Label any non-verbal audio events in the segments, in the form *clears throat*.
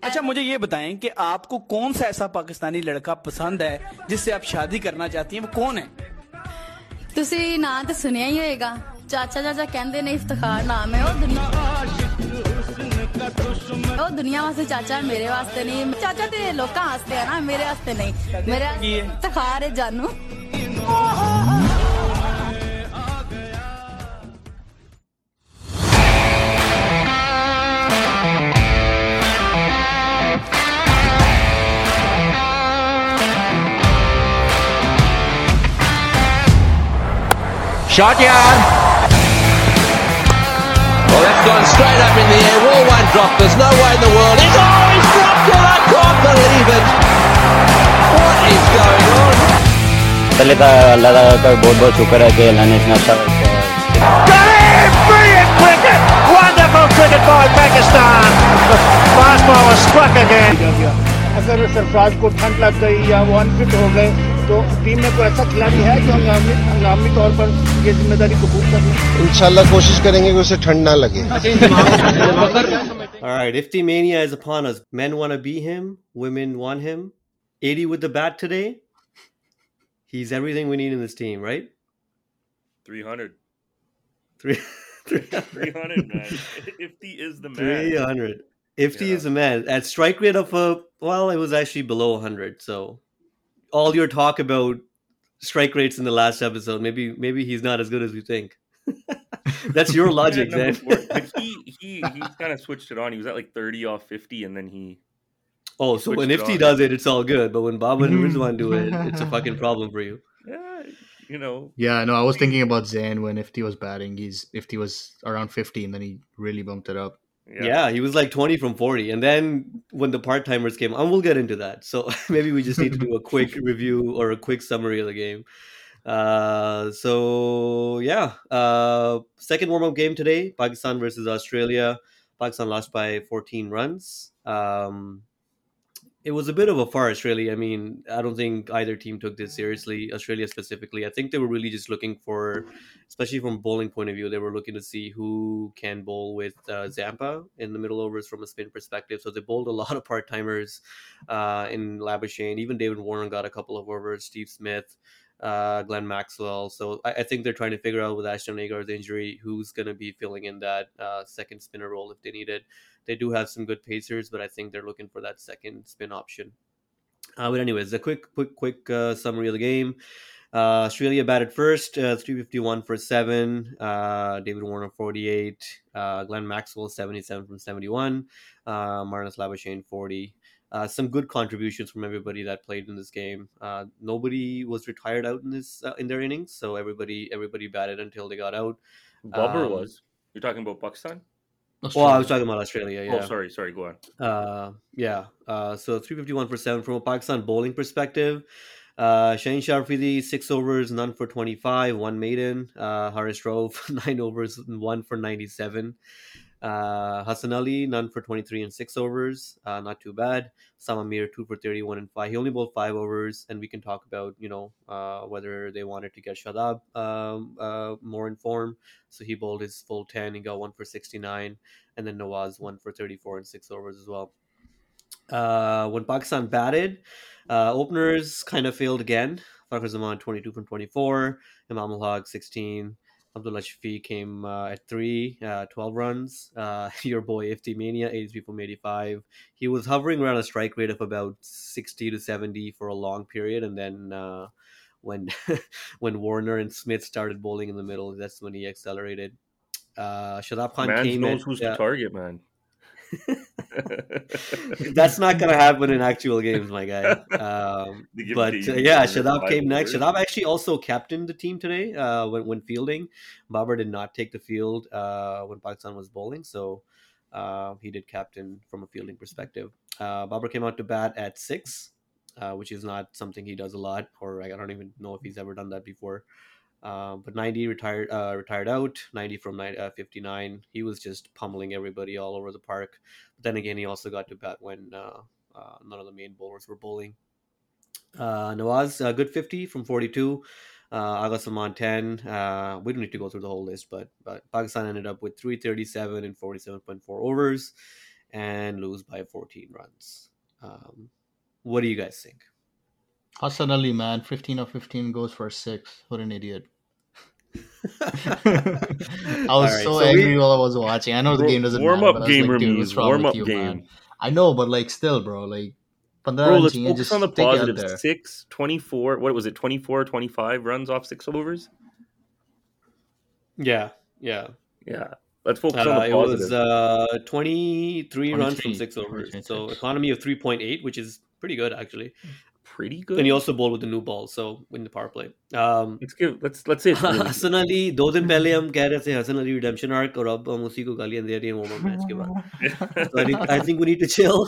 अच्छा मुझे ये बताएं कि आपको कौन सा ऐसा पाकिस्तानी लड़का पसंद है जिससे आप शादी करना चाहती हैं वो कौन है ਤੁਸੀਂ ਨਾਂ ਤੇ ਸੁਣਿਆ ਹੀ ਹੋਏਗਾ ਚਾਚਾ ਚਾਚਾ ਕਹਿੰਦੇ ਨੇ ਇਫਤਖਾਰ ਨਾਮ ਹੈ ਉਹ ਦੁਨੀਆ ਉਹ ਦੁਨੀਆ ਵਾਸਤੇ ਚਾਚਾ ਹੈ, ਮੇਰੇ ਵਾਸਤੇ ਨਹੀਂ ਚਾਚਾ ਤੇ ਲੋਕਾਂ ਵਾਸਤੇ ਹੈ ਨਾ ਮੇਰੇ ਵਾਸਤੇ ਨਹੀਂ ਮੇਰਾ ਕੀ ਹੈ? ਇਫਤਖਾਰ ਹੈ ਜਾਨੂ Shot yard. Well, that's gone straight up in the air. Wall won't drop. There's no way in the world. He's, oh, he's dropped it. I can't believe it. What is going on? पहले तो अल्लाह ताला का बहुत बहुत शुक्र है कि अल्लाह ने इतना अच्छा Got him! Brilliant cricket! Wonderful cricket by Pakistan. The fast bowler struck again. किया गया अगर सरफराज को ठंड लग गई या वो अनफिट हो गए तो टीम में कोई ऐसा खिलाड़ी है जो हंगामी हंगामी तौर पर ये जिम्मेदारी कबूल कर ले इंशाल्लाह कोशिश करेंगे कि उसे ठंड ना लगे *laughs* All right, Ifty Mania is upon us. Men want to be him, women want him. 80 with the bat today. He's everything we need in this team, right? 300. Three, three, 300, *laughs* man. Ifty is the man. 300. Ifty Yeah. is a man. At strike rate of a, well, it was actually below 100. So all your talk about strike rates in the last episode, maybe maybe he's not as good as we think. *laughs* That's your *laughs* logic, Yeah, no, man. but he he he kind of switched it on. He was at like 30 off 50, and then he Oh, so when Switched it Ifty does it, it's all good. But when Baba and Rizwan do it, it's a fucking *laughs* problem for you. yeah, you know, Yeah, no, I was thinking about Zayn when Ifty was batting. He's Ifty was around 50 and then he really bumped it up. Yeah. he was like 20 from 40. And then when the part timers came, and we'll get into that. So *laughs* maybe we just need to do a *laughs* quick review or a quick summary of the game. Uh, so yeah, uh, second warm up game today Pakistan versus Australia. Pakistan lost by 14 runs. Um, it was a bit of a farce, really. I mean, I don't think either team took this seriously, Australia specifically. I think they were really just looking for, especially from bowling point of view, they were looking to see who can bowl with uh, Zampa in the middle overs from a spin perspective. So they bowled a *laughs* lot of part timers uh, in Labuschagne. Even David Warner got a couple of overs, Steve Smith. Uh, Glenn Maxwell. So I, I think they're trying to figure out with Ashton Agar's injury who's going to be filling in that uh, second spinner role if they need it. They do have some good pacers, but I think they're looking for that second spin option. Uh, but anyways, a quick, quick, quick uh, summary of the game. Uh, Australia batted first, uh, 351 for seven. Uh, David Warner 48. Uh, Glenn Maxwell 77 from 71. Uh, Marnus Labuschagne 40. Uh, some good contributions from everybody that played in this game. Uh, nobody was retired out in this uh, in their innings, so everybody everybody batted until they got out. Babar Um, was. You're talking about Pakistan? Well, I was talking about Australia. Yeah. Oh, sorry, sorry. Go on. Uh, yeah. Uh, so 351 for seven from a Pakistan bowling perspective. Uh, Shaheen Shah Afridi, six overs, none for 25, one maiden. Uh, Haris Rauf, *laughs* nine overs, one for 97. Uh, Hassan Ali, none for 23 and six overs. Uh, not too bad. Osama Mir, two for 31 and five. He only bowled five overs, and we can talk about, you know, uh, whether they wanted to get Shadab um, uh, more in form. So he bowled his full 10. He got one for 69 and then Nawaz one for 34 and six overs as well. Uh, when Pakistan batted, uh, openers kind of failed again. Fakhar Zaman 22 from 24, Imam ul Haq 16, Abdullah Shafiq came uh, at three, uh, 12 runs. Uh, *laughs* your boy Ifti Mania 83 from 85. He was hovering around a strike rate of about 60 to 70 for a long period, and then uh, when *laughs* when Warner and Smith started bowling in the middle, that's when he accelerated. Uh, Shadab Khan Man came knows in, who's to target, man. *laughs* That's not gonna happen in actual games, my guy. Um, *laughs* but uh, yeah, Shadab came next. Shadab actually also captained the team today uh, when when fielding. Babar did not take the field uh, when Pakistan was bowling, so uh, he did captain from a fielding perspective. Uh, Babar came out to bat at six, uh, which is not something he does a lot, or I don't even know if he's ever done that before. Um, but 90 retired uh, retired out 90 from uh, 59 he was just pummeling everybody all over the park but then again he also got to bat when uh, uh, none of the main bowlers were bowling uh, Nawaz uh, good 50 from 42 uh, Agha 10 uh, we don't need to go through the whole list but but Pakistan ended up with 337 and 47.4 overs and lose by 14 runs. Um, what do you guys think? Hassan Ali, man, 15 of 15 goes for a six. What an idiot. *laughs* I was right, so, so we- angry while I was watching. I know the Bro, game doesn't warm matter, up but I game, like, dude, Ramiz, warm up you, game. man? I know, but like still, bro, like 15 Bro, let's focus just on the stick it out positive. there. Six, 24, what was it? 24, 25 runs off six overs? Yeah, yeah. Yeah. Let's focus Uh, on the it positive. was uh, 23 runs from six overs. 23, So economy of 3.8, which is pretty good actually pretty good. And he also bowled with the new ball, so win the power play. Um, let's give let's let's say Hassan Ali. Two days पहले we were saying थे Ali redemption arc, and now we're उसी को गालियां दे रहे हैं So I, I think we need to chill.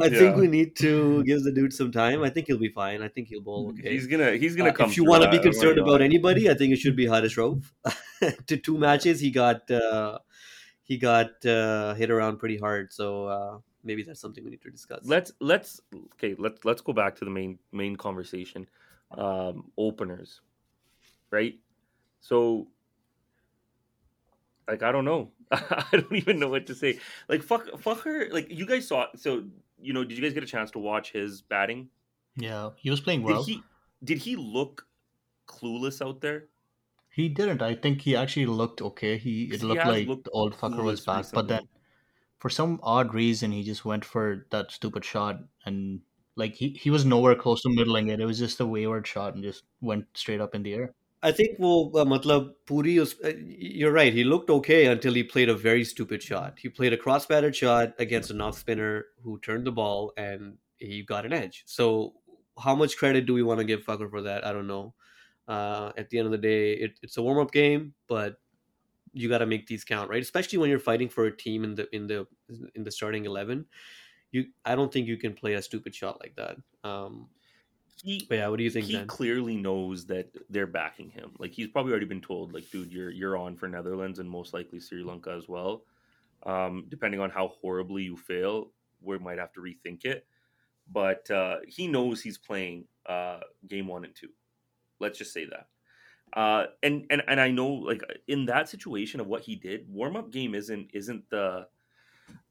I yeah. think we need to give the dude some time. I think he'll be fine. I think he'll bowl okay. He's gonna he's gonna uh, come. If you want to be concerned about anybody, I think it should be Haris Rauf. *laughs* to two matches, he got uh, he got uh, hit around pretty hard. So uh, maybe that's something we need to discuss let's let's okay let's let's go back to the main main conversation um openers right so like i don't know *laughs* i don't even know what to say like fuck fuck her like you guys saw so you know did you guys get a chance to watch his batting Yeah, he was playing did well. he did he look clueless out there He didn't. I think he actually looked okay. He it he looked has like looked the old fucker was clueless back, but then recently. For some odd reason he just went for that stupid shot and like he, he was nowhere close to middling it. It was just a wayward shot and just went straight up in the air. I think well, uh, matlab, Puri was, uh, you're right. He looked okay until he played a very stupid shot. He played a cross batted shot against a off spinner who turned the ball and he got an edge. So, how much credit do we want to give Fakhar for that? I don't know. Uh, at the end of the day, it, it's a warm up game, but you got to make these count, right? Especially when you're fighting for a team in the in the in the starting eleven. You, I don't think you can play a stupid shot like that. Um, he but yeah, what do you think, he Dan? clearly knows that they're backing him. Like he's probably already been told, like, dude, you're you're on for Netherlands and most likely Sri Lanka as well. Um, depending on how horribly you fail, we might have to rethink it. But uh, he knows he's playing uh, game one and two. Let's just say that. Uh, and and and I know, like in that situation of what he did, warm up game isn't isn't the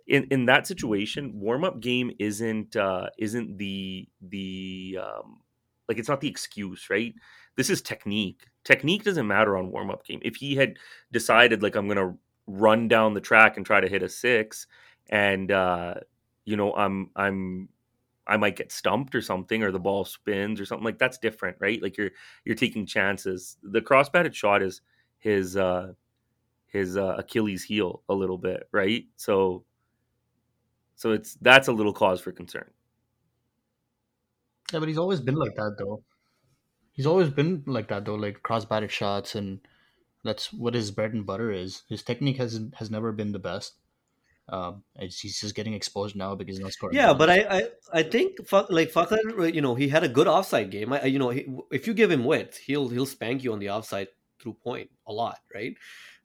in in that situation warm up game isn't uh isn't the the um like it's not the excuse right? This is technique. Technique doesn't matter on warm up game. If he had decided like i'm gonna run down the track and try to hit a six and uh you know i'm i'm i might get stumped or something or the ball spins or something like that's different right like you're you're taking chances the cross batted shot is his uh his uh, achilles heel a little bit right so so it's that's a little cause for concern Yeah, but he's always been like that though. He's always been like that though, like cross batted shots and that's what his bread and butter is. His technique has has never been the best. Um, he's just getting exposed now because he's not scoring. Yeah, but. I, I, I think like Fakar, you know, he had a good offside game. I, I- you know, he, if you give him width, he'll he'll spank you on the offside through point a lot, right?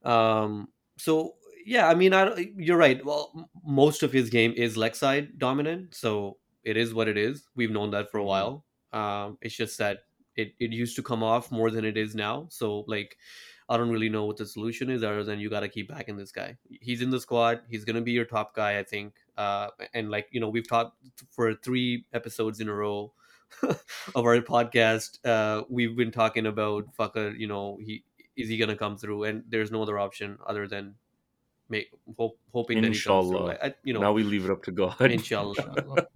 Um, so yeah, I mean, I, you're right. Well, most of his game is leg side dominant, so it is what it is. We've known that for a while. Um, it's just that it, it used to come off more than it is now. So like, I don't really know what the solution is, other than you got to keep backing this guy. He's in the squad. He's gonna be your top guy, I think. Uh, and like you know, we've talked for three episodes in a row *laughs* of our podcast. Uh, we've been talking about fucker. You know, he is he gonna come through? And there's no other option other than make hope, hoping that he comes through. inshallah I, you know, now we leave it up to god inshallah. *laughs*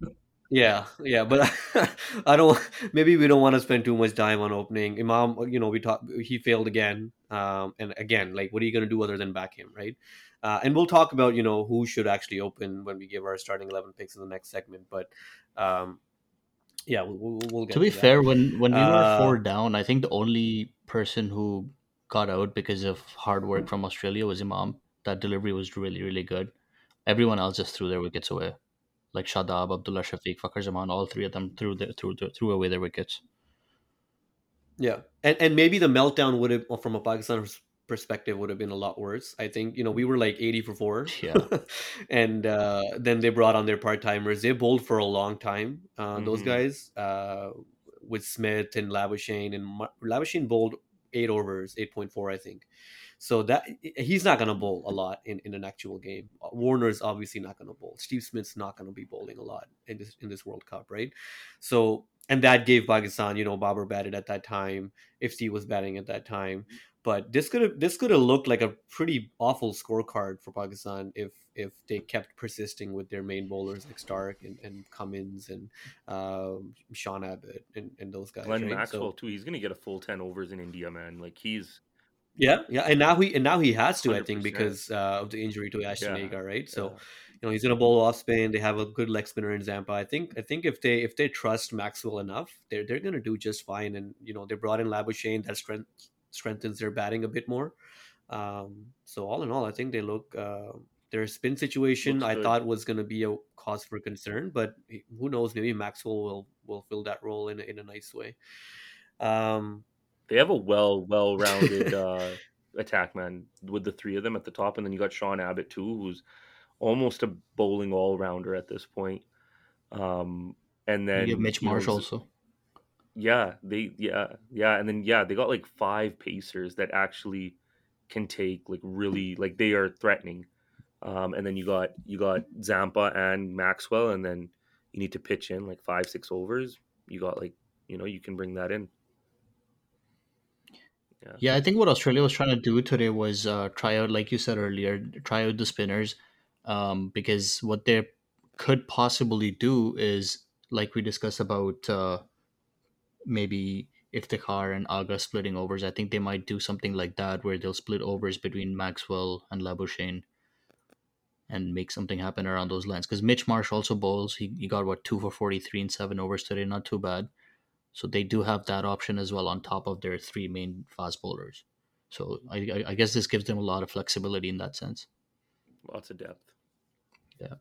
Yeah, yeah, but *laughs* I don't. Maybe we don't want to spend too much time on opening. Imam, you know, we talk. He failed again, um, and again, like, what are you going to do other than back him, right? Uh, and we'll talk about you know who should actually open when we give our starting eleven picks in the next segment. But um, yeah, we'll, we'll, we'll get to be that. fair, when when we were Uh, four down, I think the only person who got out because of hard work from Australia was Imam. That delivery was really really good. Everyone else just threw their wickets away, like Shadab, Abdullah Shafiq, Fakar Zaman. All three of them threw their, threw threw away their wickets. Yeah, and and maybe the meltdown would have, from a Pakistan perspective, would have been a lot worse. I think you know we were like eighty for four, *laughs* Yeah. *laughs* and uh, then they brought on their part timers. They bowled for a long time. Uh, Those Mhm. guys uh, with Smith and Labuschagne and Ma- Labuschagne bowled eight overs, eight point four, I think. So that he's not going to bowl a lot in, in an actual game. Warner's obviously not going to bowl. Steve Smith's not going to be bowling a lot in this in this World Cup, right? So and that gave Pakistan, you know, Babar batted at that time. Ifti was batting at that time. But this could have this could have looked like a pretty awful scorecard for Pakistan if if they kept persisting with their main bowlers like Stark and, and Cummins and um, Sean Abbott and, and those guys. Glenn right? Maxwell So- too. He's gonna get a full ten overs in India, man. Like he's yeah, yeah, and now he and now he has to, I think, because uh, of the injury to Ashton Yeah, Agar, right? So yeah. you know he's gonna bowl off spin. They have a good leg spinner in Zampa. I think I think if they if they trust Maxwell enough, they're they're gonna do just fine. And you know they brought in Labuschagne that strength strengthens their batting a bit more. Um, so all in all, I think they look uh, their spin situation. Looks I good. thought was gonna be a cause for concern, but who knows? Maybe Maxwell will will fill that role in a, in a nice way. Um, they have a well well rounded *laughs* uh, attack man with the three of them at the top, and then you got Sean Abbott too, who's almost a bowling all rounder at this point. Um, and You then Mitch you know, Marsh Z- also. Yeah, they yeah yeah, and then yeah, they got like five pacers that actually can take like really like they are threatening. Um, and then you got you got Zampa and Maxwell, and then you need to pitch in like five six overs. You got like you know you can bring that in. Yeah, Yeah, I think what Australia was trying to do today was uh, try out, like you said earlier, try out the spinners, um, because what they could possibly do is, like we discussed about uh, maybe Iftikhar and Aga splitting overs. I think they might do something like that where they'll split overs between Maxwell and Labuschagne and make something happen around those lines. Because Mitch Marsh also bowls. He, he got what two for forty three and seven overs today, not too bad. So they do have that option as well on top of their three main fast bowlers. So I, I- I guess this gives them a lot of flexibility in that sense. lots of depth. Yeah.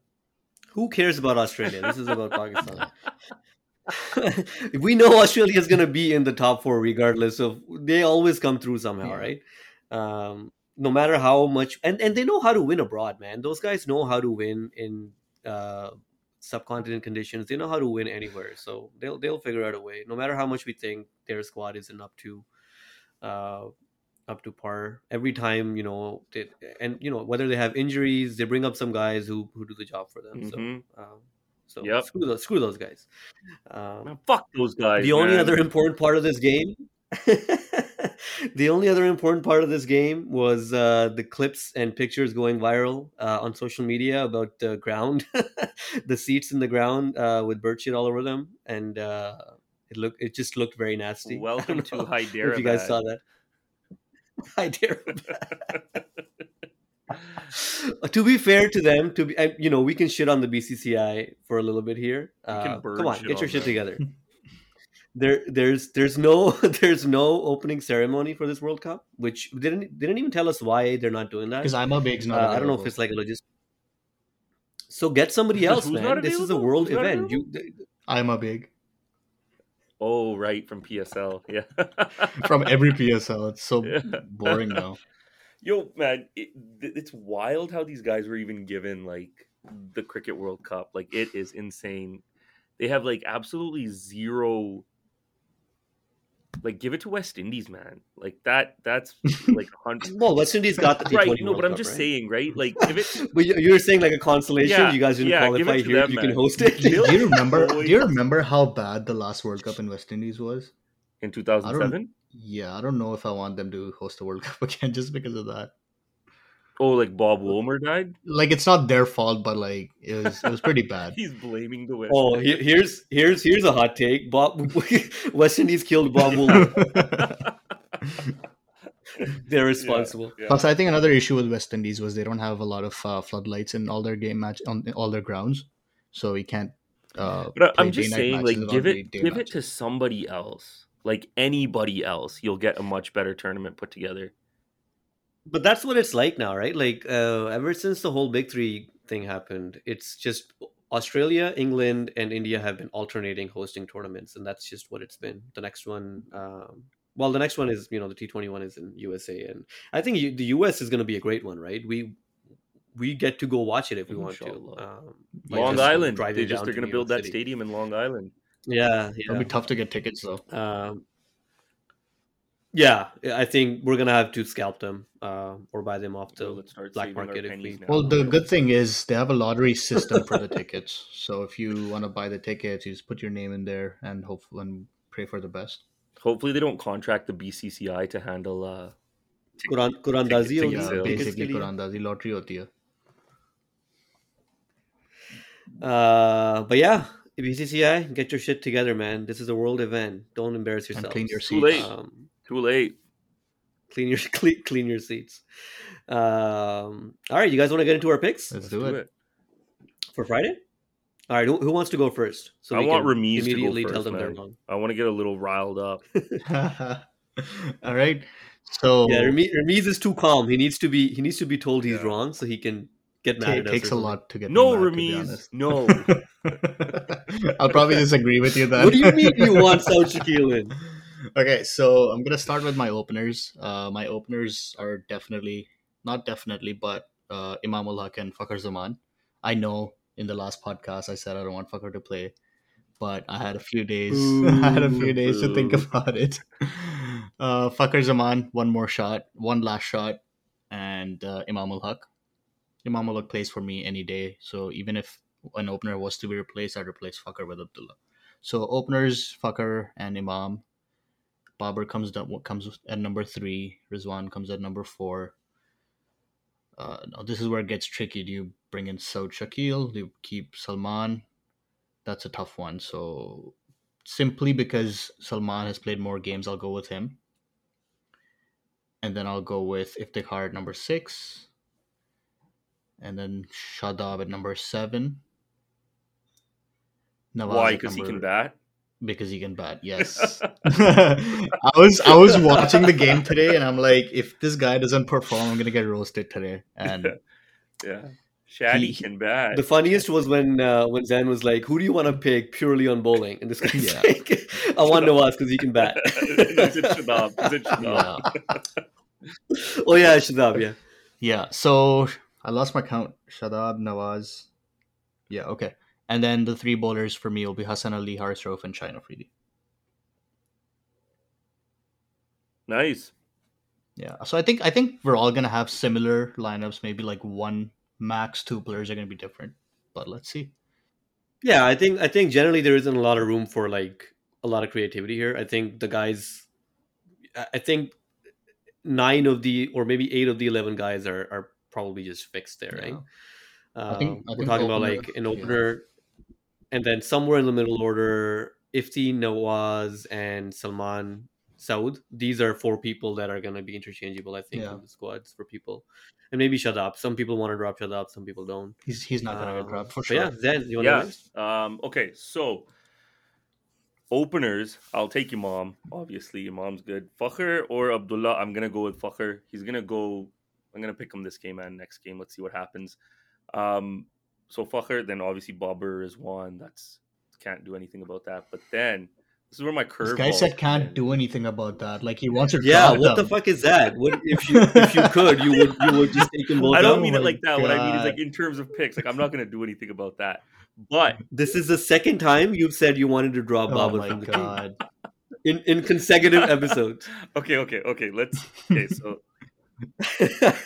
Who cares about Australia? This is about Pakistan. *laughs* *laughs* we know Australia is going to be in the top four regardless of they always come through somehow, Yeah. right? Um, no matter how much, and, and they know how to win abroad, man. Those guys know how to win in uh, subcontinent conditions. They know how to win anywhere, so they'll they'll figure out a way. No matter how much we think their squad isn't up to uh, up to par every time, you know, they, and you know whether they have injuries, they bring up some guys who who do the job for them. Mhm. So, um, so Yep. screw those screw those guys. Um, Man, fuck those guys. the only other important part of this game *laughs* the only other important part of this game was uh, the clips and pictures going viral uh, on social media about the ground *laughs* the seats in the ground uh, with bird shit all over them and uh, it looked it just looked very nasty *laughs* Welcome to Hyderabad. if you guys saw that *laughs* Hyderabad. to be fair to them, to be you know, we can shit on the BCCI for a little bit here. Uh, come on, get your shit them. together. There, there's, there's no, *laughs* there's no opening ceremony for this World Cup, which didn't, didn't even tell us why they're not doing that. Because I'm a big's Uh, not. I don't know if it's like a logistic. So get somebody else, man. This is a world Who's not event. You, I'm a big Oh, right, from PSL. Yeah. *laughs* from every PSL. It's so Yeah. boring now. *laughs* Yo, man, it, it's wild how these guys were even given like the Cricket World Cup. Like, it is insane. They have like absolutely zero. Like, give it to West Indies, man. Like that. That's *laughs* like hundred. well, West Indies got the T20 *laughs* right. No, World but I'm just right? saying, right? Like, give it. *laughs* But you- you're saying like a consolation. Yeah, you guys didn't yeah, qualify here. them, you can host it. Bill- Do you remember? Do you remember how bad the last World Cup in West Indies was? in 2007. Yeah, I don't know if I want them to host a World Cup again just because of that. Oh, like Bob Woolmer died. Like it's not their fault, but like it was it was pretty bad. *laughs* He's blaming the West. Oh, he- here's here's here's a hot take. Bob *laughs* West Indies killed Bob *laughs* Woolmer. They're responsible. Yeah, Plus, I think another issue with West Indies was they don't have a lot of uh, floodlights in all their game match on all their grounds, so you can't. Uh, But I- play I'm just saying, like, give it, day give it to somebody else, like anybody else. You'll get a much better tournament put together. But that's what it's like now, right? Like uh, ever since the whole Big Three thing happened, it's just Australia, England, and India have been alternating hosting tournaments, and that's just what it's been. The next one, um, well, the next one is you know the T Twenty one is in USA, and I think you, the US is going to be a great one, right? We we get to go watch it if we want to. Um, Long just Island, driving they just they're going to build that City. stadium in Long Island. Yeah, It'll be tough to get tickets though. Um, Yeah, I think we're gonna have to scalp them uh, or buy them off So the let's start black saving our market if pennies we. now. Well, the good thing is they have a lottery system for the tickets. So if you want to buy the tickets, you just put your name in there and hope and pray for the best. Hopefully, they don't contract the BCCI to handle. Uh, Quran कुरानदाजी ticket होगी Yeah, sales. tickets के basically लिए। कुरानदाजी lottery होती है. Uh, but yeah, BCCI, get your shit together, man. This is a world event. Don't embarrass And yourself. clean your Too seats. late. Um, too late. clean your *laughs* clean, clean your seats. Um, all right, you guys want to get into our picks Let's Let's do it. for Friday? All right, who, who wants to go first? So I want can Ramiz to go immediately tell first, them they're wrong. I want to get a little riled up. *laughs* *laughs* All right. So Yeah, Ramiz, Ramiz is too calm. He needs to be he needs to be told he's Yeah. wrong so he can get mad it at takes or a lot to get no, me mad, Ramiz. No. I'll probably disagree with you then. What do you mean you want Saud Shakil in? Okay, so I'm gonna start with my openers. Uh, my openers are definitely not definitely, but uh, Imam ul Haq and Fakhr Zaman. I know in the last podcast I said I don't want Fakhr to play, but I had a few days. *laughs* I had a few days to think about it. *laughs* Uh, Fakhr Zaman, one more shot, one last shot, and uh, Imam ul Haq. Imam ul Haq plays for me any day. So even if an opener was to be replaced, I'd replace Fakhr with Abdullah. So openers, Fakhr and Imam. Babar comes down, comes at number three. Rizwan comes at number four. Uh, now this is where it gets tricky. Do you bring in Saud Shakil? Do you keep Salman? That's a tough one. So simply because Salman has played more games, I'll go with him. And then I'll go with Iftikhar at number six. And then Shadab at number seven. Nawaz Why? Because he can bat. Because he can bat. *laughs* Yes, I was I was watching the game today, and I'm like, if this guy doesn't perform, I'm gonna get roasted today. And Yeah. Shaddy He- can bat. The funniest was when uh, when Zan was like, "Who do you want to pick purely on bowling?" And this guy's Yeah. *laughs* like, "I want Nawaz because he can bat." *laughs* Is it Shadab? Is it Shadab? yeah, oh yeah, Shadab. Yeah. yeah. So I lost my count. Shadab, Nawaz. Yeah, okay. And then the three bowlers for me will be Hassan Ali, Haris Rauf, and Shaheen Afridi. Nice. Yeah. So I think I think we're all gonna have similar lineups. Maybe like one max two players are gonna be different. But let's see. Yeah, I think I think generally there isn't a lot of room for like a lot of creativity here. I think the guys, I I think nine of the or maybe eight of the eleven guys are are probably just fixed there, right? Yeah. I think- Um, I we're think talking about like an yeah. opener, and then somewhere in the middle order, Ifti, Nawaz, and Salman Saud. These are four people that are going to be interchangeable, I think, Yeah. in the squads for people. And maybe Shadab. Some people want to drop Shadab, some people don't. He's he's not gonna Um, get dropped for sure. yeah, Zen, you want to Yeah. next? Um, okay, so openers, I'll take Imam. Obviously, Imam's good. Fakhr or Abdullah, I'm gonna go with Fakhr. He's gonna go. I'm gonna pick him this game and next game. Let's see what happens. Um, so Fakhr, then obviously Babar is one. That's can't do anything about that. But then this is where my curve. This guy said can't do anything about that. Like he wants to Yeah, drop what the fuck is that? What if you *laughs* if you could, you would you would just take them both I don't mean Oh it like my that. What I mean is like in terms of picks. Like I'm not gonna do anything about that. But *laughs* This is the second time you've said you wanted to drop Oh from the team in in consecutive episodes. *laughs* okay, okay, okay. Let's. Okay, so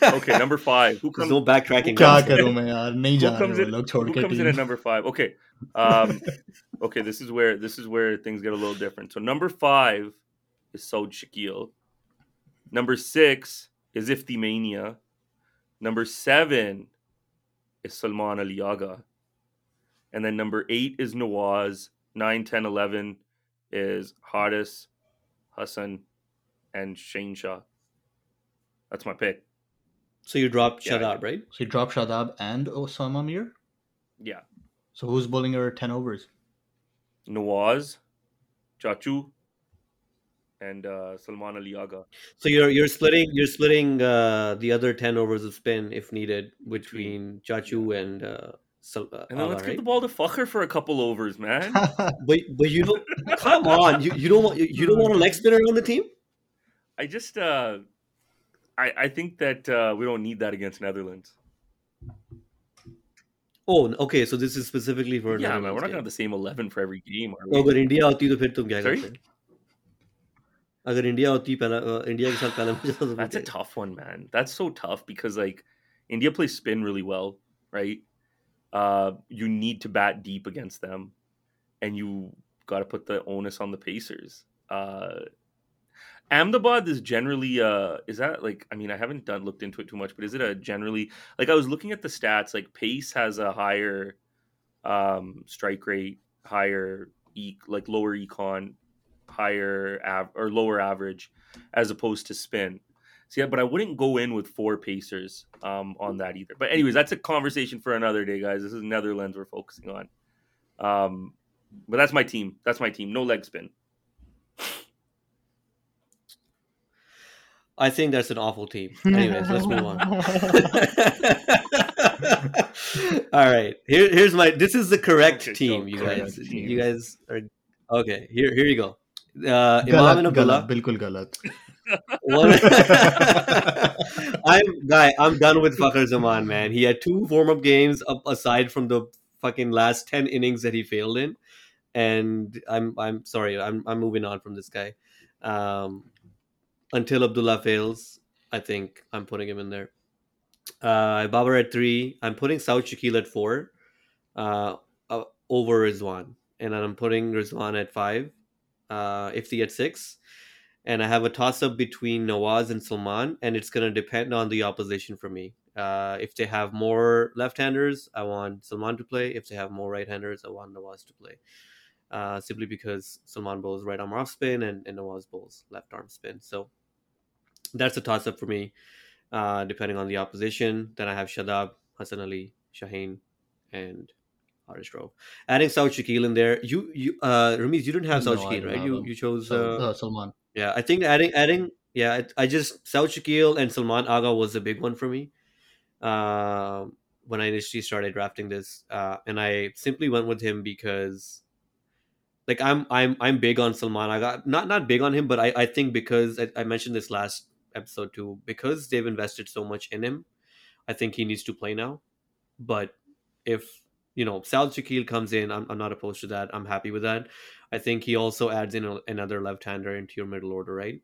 okay, number five. Who comes? No backtracking. क्या करूं मैं यार नहीं Who comes in at number five? Okay, um, okay. This is where this is where things get a little different. So number five is Saud Shakil. Number six is Ifti Mania. Number seven is Salman Ali Agha. And then number eight is Nawaz. 9, 10, 11 is Haris, Hassan, and Shaheen Shah. That's my pick. So you dropped Yeah, Shadab, right? So you dropped Shadab and Osama Mir. Yeah. So who's bowling your ten overs? Nawaz, Chachu, and uh, Salman Ali Agha. So you're you're splitting you're splitting uh, the other ten overs of spin if needed between Chachu and uh, Sal- uh, And then let's Ala, give the ball to Fakhr for a couple overs, man. *laughs* But but you don't come on you, you don't want you, you don't want a leg spinner on the team. I just, uh, I, I think that uh, we don't need that against Netherlands. Oh okay, so this is specifically for yeah, man, Netherlands we're not game. gonna have the same eleven for every game. Are Oh, we? अगर India होती तो फिर तुम क्या Sorry? करते अगर India होती पहला अ, इंडिया के साथ पहला मैच होता तो That's a फिर tough one, man. That's so tough because like India plays spin really well, right? Uh, you need to bat deep against them, and you got to put the onus on the Pacers. Uh, Ahmedabad is generally uh is that like I mean I haven't done looked into it too much, but is it a generally like I was looking at the stats like Pace has a higher um strike rate, higher e like lower econ, higher av- or lower average as opposed to spin. So yeah, but I wouldn't go in with four Pacers um on that either. But anyways, that's a conversation for another day, guys. This is Netherlands we're focusing on. Um but that's my team. That's my team. No leg spin. I think that's an awful team. Anyways, let's move on. *laughs* All right. Here, here's my. This is the correct team, you correct guys. Team. You guys are okay. Here, here you go. Uh, galat, Imam galat, bilkul galat. *laughs* I'm guy. I'm done with Fakhar Zaman, man. He had two warm-up games up, aside from the fucking last ten innings that he failed in, and I'm I'm sorry. I'm I'm moving on from this guy. Um, until Abdullah fails, I think I'm putting him in there. Uh, Babar at three. I'm putting Saud Shakil at four, uh, uh, over Rizwan, and I'm putting Rizwan at five. Uh, Ifti at six and I have a toss up between Nawaz and Salman, and it's going to depend on the opposition for me. Uh, if they have more left handers, I want Salman to play. If they have more right handers, I want Nawaz to play. Uh, simply because Salman bowls right arm off spin and, and Nawaz bowls left arm spin. So that's a toss up for me, uh, depending on the opposition. Then I have Shadab, Hassan Ali, Shaheen, and Haris Rauf. Adding Saud Shakil in there. You, you, uh, Ramiz, you didn't have Saud No, right? You, him. you chose. Uh, uh, Salman yeah, I think adding adding yeah, I, I just Saud Shakil and Salman Aga was a big one for me. Um, when I initially started drafting this, uh, and I simply went with him because, like, I'm I'm I'm big on Salman Aga. Not not big on him, but I I think because I, I mentioned this last episode two because they've invested so much in him, I think he needs to play now. But if you know Saud Shakil comes in, I'm I'm not opposed to that. I'm happy with that. I think he also adds in a, another left-hander into your middle order, right?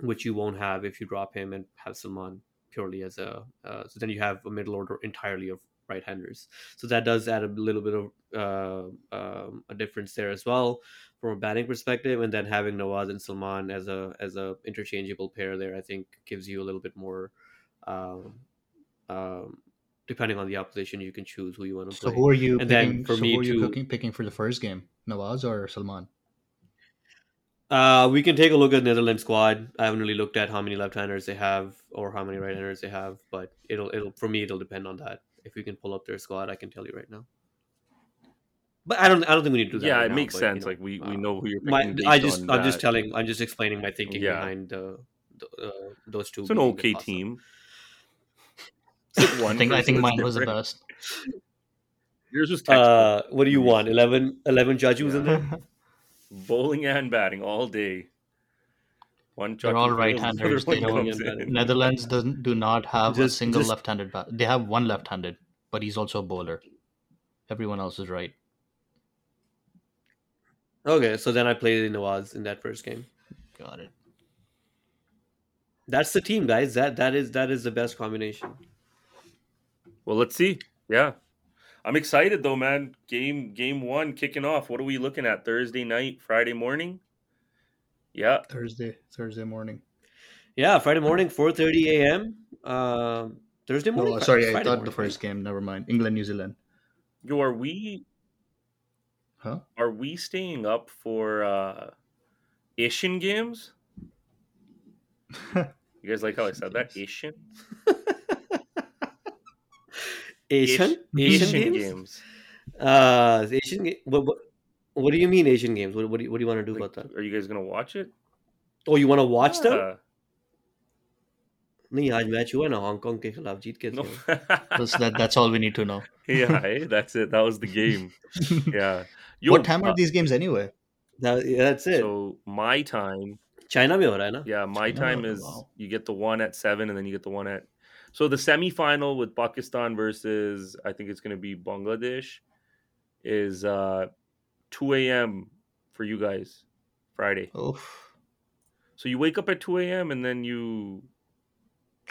Which you won't have if you drop him and have Salman purely as a. Uh, so then you have a middle order entirely of right-handers. So that does add a little bit of uh, um, a difference there as well from a batting perspective. And then having Nawaz and Salman as a as a interchangeable pair there, I think gives you a little bit more. Um, um, depending on the opposition, you can choose who you want to so play. who are you And then for so me who are you to- picking, picking for the first game Nawaz or Salman Uh, we can take a look at Netherlands squad. I haven't really looked at how many left-handers they have or how many right-handers they have, but it'll it'll for me it'll depend on that. If we can pull up their squad, I can tell you right now. But I don't I don't think we need to do that. Yeah, right it now, makes but, you sense. know, like we, we uh, know who you're picking. my based I just on I'm just telling I'm just explaining my thinking Yeah. behind uh, th- uh, those two. It's an okay toss-up. team. *laughs* I think I think mine was the best *laughs* Yours was textbook. Uh, what do you want? 11, 11 judges in there? *laughs* bowling and batting all day. One They're chucky all *laughs* fails, right-handers. another They don't- Netherlands doesn't do not have a single just- left-handed bat. They have one left-handed, but he's also a bowler. Everyone else is right. Okay, so then I played in Nawaz in that first game. Got it. That's the team, guys. That that is that is the best combination. Well, let's see. Yeah. I'm excited though, man. Game game one kicking off. What are we looking at? Thursday night, Friday morning? Yeah. Thursday, Thursday morning. Yeah, Friday morning, 4:30 a.m. Um, Thursday morning. Oh, Fri- sorry, I thought morning, the first game. Never mind. England, New Zealand. Yo, are we Huh? are we staying up for uh Asian games? *laughs* You guys like how I said that? Asian? Asian Ish- Asian, games. Uh, Asian. What, what what do you mean Asian games? What what do you, what do you want to do Like, about that? are you guys gonna watch it? Oh, you want to watch them? Yeah. नहीं आज match हुआ ना Hong Kong के खिलाफ जीत के No. थे That's, that, that's all we need to know. yeah, hey, that's it. That was the game. Yeah. Yo, what time are uh, these games anyway? That- yeah, that's it So my time, China में हो रहा है ना yeah, my Oh, time is wow. you get the one at seven, and then you get the one at. So the semifinal with Pakistan versus I think it's going to be Bangladesh is uh 2 a.m. for you guys Friday. Oh, So you wake up at two a.m. and then you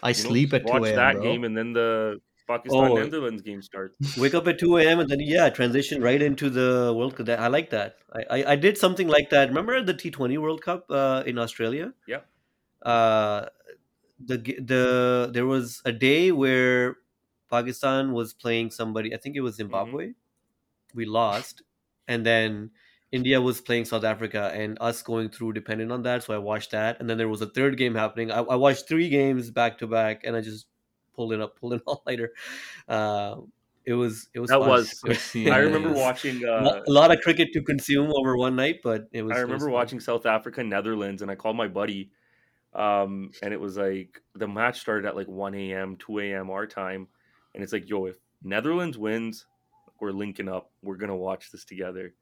I you know, sleep at watch 2 a.m. that bro. game, and then the Pakistan Oh. Netherlands game starts. *laughs* Wake up at 2 a.m. and then yeah, transition right into the World Cup. I like that. I, I, I did something like that. Remember the T20 World Cup uh, in Australia? Yeah. Uh, the the there was a day where Pakistan was playing somebody. I think it was Zimbabwe. We lost, and then India was playing South Africa, and us going through depended on that. So I watched that, and then there was a third game happening. I, I watched three games back to back, and I just pulled it up, pulled it *laughs* all later. Uh, it was it was That fun. was. *laughs* It I remember was watching. a Uh, a lot of cricket to consume over one night, but it was. I it was remember watching South Africa Netherlands, and I called my buddy, um, and it was like the match started at like one a.m., two a.m. our time, and it's like, yo, if Netherlands wins, we're linking up. We're gonna watch this together,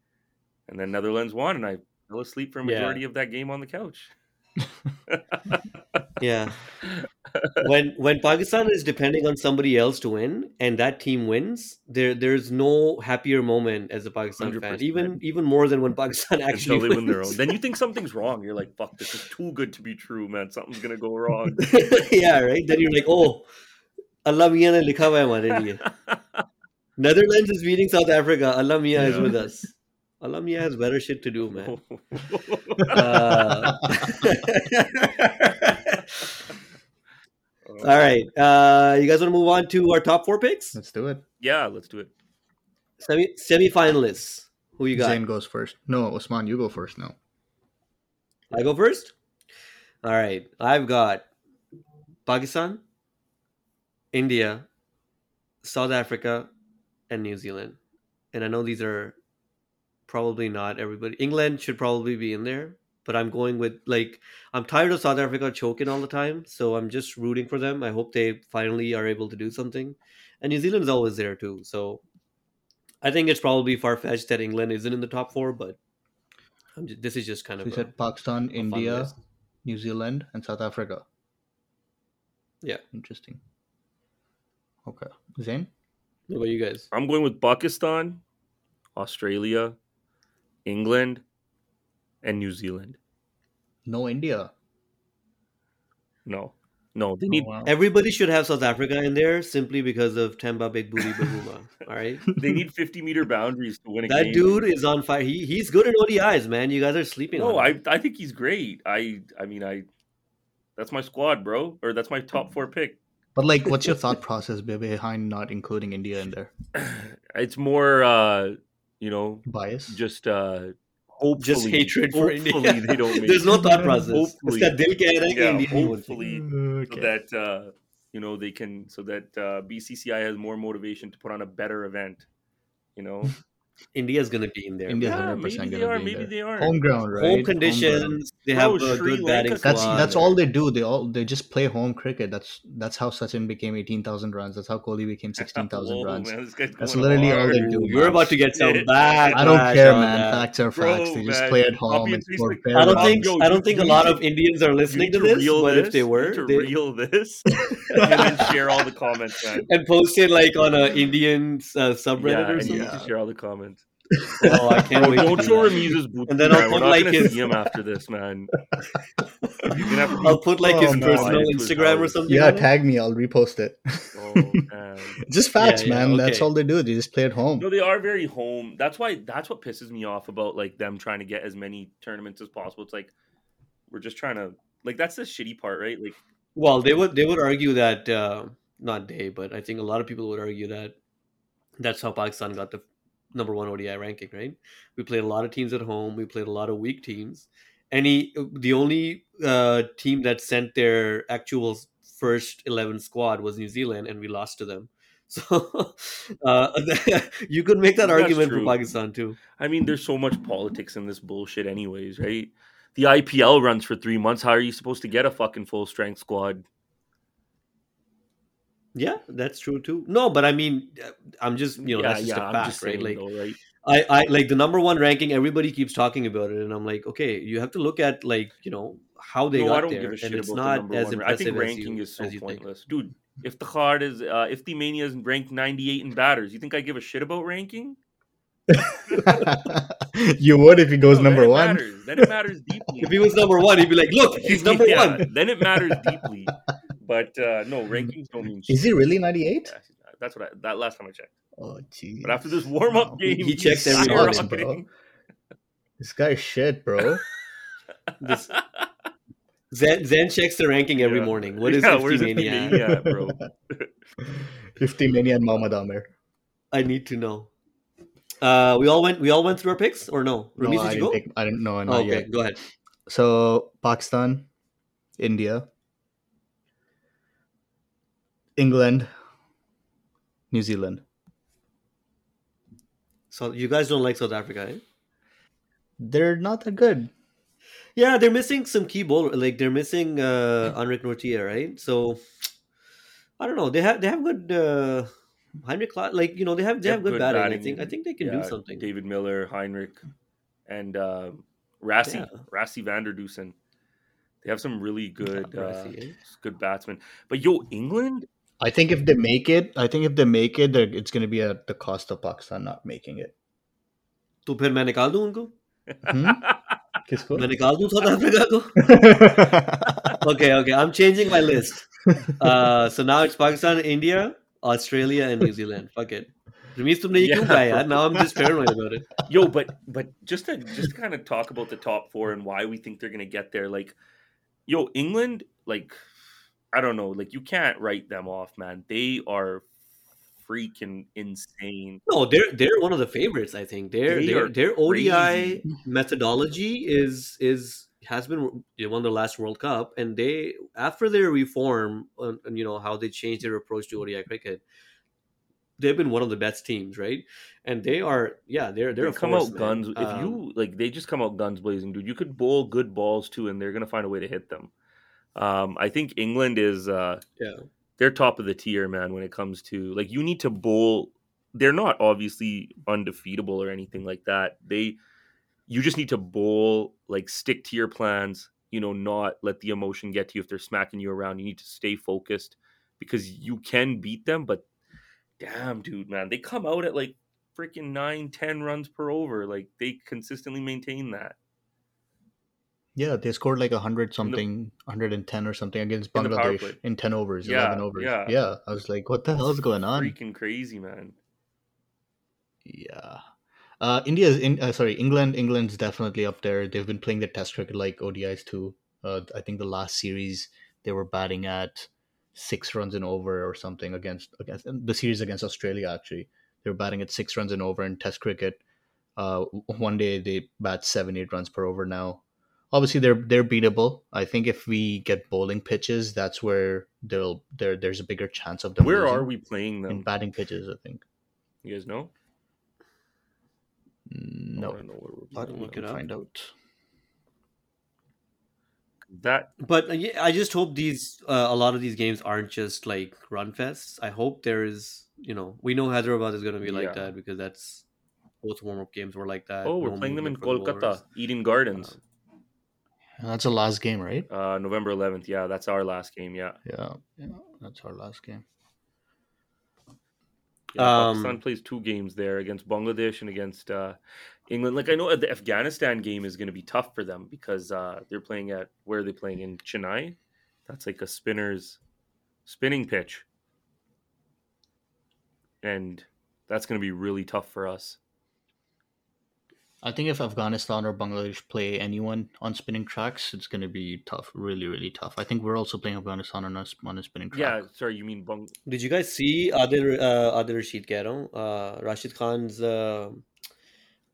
and then Netherlands won, and I fell asleep for a Yeah. majority of that game on the couch. *laughs* Yeah. when when Pakistan is depending on somebody else to win and that team wins, there there's no happier moment as a Pakistan fan. 100%. Even even more than when Pakistan actually Until they win their own. wins. Then you think something's wrong. You're like, fuck, this is too good to be true, man. Something's gonna go wrong. *laughs* yeah, right. Then you're like, oh, Allah Mia ne likha hua hai hamare liye. *laughs* Netherlands is beating South Africa. Allah Mia is with us. Allah Mia has better shit to do, man. *laughs* Uh, *laughs* all right. Uh, you guys want to move on to our top four picks? Let's do it. yeah, let's do it. Semi semifinalists. Who you got? Zain goes first. No, Osman, you go first now. I go first. All right. I've got Pakistan, India, South Africa, and New Zealand. And I know these are probably not everybody. England should probably be in there, but I'm going with like I'm tired of South Africa choking all the time, so I'm just rooting for them. I hope they finally are able to do something. And New Zealand is always there too, so I think it's probably far fetched that England isn't in the top four, but I'm just, this is just kind So of you said Pakistan, India. New Zealand, and South Africa. Yeah. Interesting. Okay. Zain? What about you guys? I'm going with Pakistan, Australia, England, and New Zealand. No India. No, no, they Oh, need wow. Everybody should have South Africa in there simply because of Temba Big Booty Bavuma. *laughs* All right, they need 50 meter boundaries to win a game. that game. dude is on fire. He he's good in ODIs, man. You guys are sleeping No, on him. I I think he's great. I I mean I that's my squad, bro, or that's my top mm. four pick. But like, what's your thought *laughs* process behind not including India in there? *clears throat* It's more uh, you know, Bias? just uh hopefully Just hatred for India. hopefully they don't *laughs* make There's no thought process. Hopefully. Uska dil keh raha hai ki yeah, India nahi bolti. hopefully so that uh you know they can so that uh BCCI has more motivation to put on a better event. You know, *laughs* India's gonna be in there. India's yeah, 100% maybe they gonna are, be in maybe there. they aren't. Home ground, right? Home ground. conditions. They Bro, have a Sri good batting That's squad. that's all they do. They all they just play home cricket. That's that's how Sachin became eighteen thousand runs. That's how Kohli became *laughs* sixteen thousand runs. man, That's going literally all they do. Ooh, You're about to get some *laughs* Yeah. back. I don't care, man. Facts are Bro, facts. They just man, play at home and and score I don't runs. think Yo, I don't think a lot of Indians are listening to this, reel but if they were, need to they, reel *laughs* this and share all the comments, and post it like on a Indian uh, subreddit or something. to share all the comments. Oh, I can't wait. don't show that. Ramiz's boots. And then. I'll We're put like his- him after this, man. You're gonna have to *laughs* I'll put like his Oh, personal Live to his Instagram or something. Yeah, tag me. I'll repost it. Oh, *laughs* just facts, Yeah, yeah, man. That's all they do. They just play at home. No, they are very home. That's why. That's what pisses me off about like them trying to get as many tournaments as possible. It's like we're just trying to like that's the shitty part, right? Like Well, they would they would argue that uh, not they, but I think a lot of people would argue that that's how Pakistan got the number one ODI ranking. Right? We played a lot of teams at home. We played a lot of weak teams. Any the only uh, team that sent their actual first eleven squad was New Zealand, and we lost to them. *laughs* So uh, *laughs* you could make that That's argument true. for Pakistan too. I mean, there's so much politics in this bullshit, anyways, right? The IPL runs for three months. How are you supposed to get a fucking full strength squad? Yeah, that's true too. No, but I mean, uh, I'm just you know that's just a I'm fact, just right? Like though, right? I, I like the number one ranking. Everybody keeps talking about it, and I'm like, okay, you have to look at like you know how they no, got I don't there, give a and shit it's about not number as one. ra- I think as ranking you, is so as you think. pointless, dude. If the card is, uh, if the mania is ranked 98 in batters, you think I give a shit about ranking? *laughs* you would if he goes No, number then one. Matters. Then it matters *laughs* deeply. If he was number one, he'd be like, "Look, *laughs* he's number Yeah, one." Then it matters deeply. But uh, no, *laughs* rankings don't mean shit. Is he really 98? Yeah, That's what I. That last time I checked. Oh, geez. But after this warm up game, He he's checks every morning, skyrocketing. This guy's shit, bro. This- *laughs* Zen, Zen checks the ranking every Yeah. morning. What *laughs* is yeah, 50 the Mania? Mania at, bro? 50 Mania and Mohammad Amir. I need to know. Uh, we all went. We all went through our picks, or no? No, Ramiz, I did you didn't, go? take, I didn't know. Oh, okay, yet. go ahead. So, Pakistan, India, England, New Zealand. So you guys don't like South Africa, eh? They're not that good. Yeah, they're missing some key bowler. Like they're missing uh Anrich Nortje, right? So I don't know. They have they have good uh Heinrich Cla- like you know they have they, have, good, batting. I think I think they can do something. David Miller, Heinrich, and uh, Rassie, Yeah. Rassie van der Dussen. They have some really good, uh, Rassie, eh? good batsmen. But yo, England, I think if they make it, I think if they make it, they're- it's going to be at the cost of Pakistan not making it. तो फिर मैं निकाल दूं उनको Hmm? *laughs* Kisko? मैं निकाल दूं South Africa को okay okay I'm changing my list uh so now it's Pakistan India Australia and New Zealand fuck it Ramesh तुमने ये क्यों Yeah, कहा यार bro. now I'm just paranoid about it yo, but but just to just to kind of talk about the top four and why we think they're gonna get there. Like, yo, England, like, I don't know, like you can't write them off, man. They are freaking insane. No, they're they're one of the favorites. I think their They their their ODI crazy. methodology is is has been they won their last World Cup, and they after their reform and, and you know how they changed their approach to ODI cricket, they've been one of the best teams, right? And they are yeah they're they're they come force, out man. guns. If Um, you like, they just come out guns blazing, dude. You could bowl good balls too, and they're gonna find a way to hit them. Um, I think England is uh, yeah they're top of the tier, man. When it comes to like, you need to bowl. They're not obviously undefeatable or anything like that. They, you just need to bowl like stick to your plans. You know, not let the emotion get to you if they're smacking you around. You need to stay focused because you can beat them. But damn, dude, man, they come out at like freaking nine, ten runs per over. Like they consistently maintain that. Yeah, they scored like 100 something, 110 or something against In Bangladesh play. in 10 overs, Yeah, 11 overs. yeah. Yeah. I was like, what the hell is going on? Freaking crazy, man. Yeah. Uh, India's in uh, sorry, England. England's definitely up there. They've been playing the Test cricket like ODIs too. Uh, I think the last series they were batting at six runs and over or something against against the series against Australia. Actually, they were batting at six runs and over in Test cricket. Uh, one day they bat seven, eight runs per over. Now, obviously they're they're beatable. I think if we get bowling pitches, that's where they'll there there's a bigger chance of them. Where losing. are we playing them? in batting pitches? I think. You guys know? Mm, I No, wanna know where we're I'll playing look it up. find out. That But uh, I just hope these uh, a lot of these games aren't just like run fests. I hope there is, you know, we know Hyderabad is going to be like Yeah. that because that's both warm up games were like that. oh, we're playing them in movement the Kolkata, bowlers. Eden Gardens, That's the last game, right? uh, November 11th. Yeah, that's our last game. Yeah, Yeah, yeah, that's our last game. yeah Um, Pakistan plays two games there against Bangladesh and against uh, England. Like I know the Afghanistan game is going to be tough for them because uh, they're playing at where are they playing in Chennai? That's like a spinner's spinning pitch, and that's going to be really tough for us. I think if Afghanistan or Bangladesh play anyone on spinning tracks, it's going to be tough, really, really tough. I think we're also playing Afghanistan on a, s- on a spinning track. Yeah, sorry, you mean Bang? Did you guys see other uh, other Rashid keh raha hu, uh, Rashid Khan's? Uh,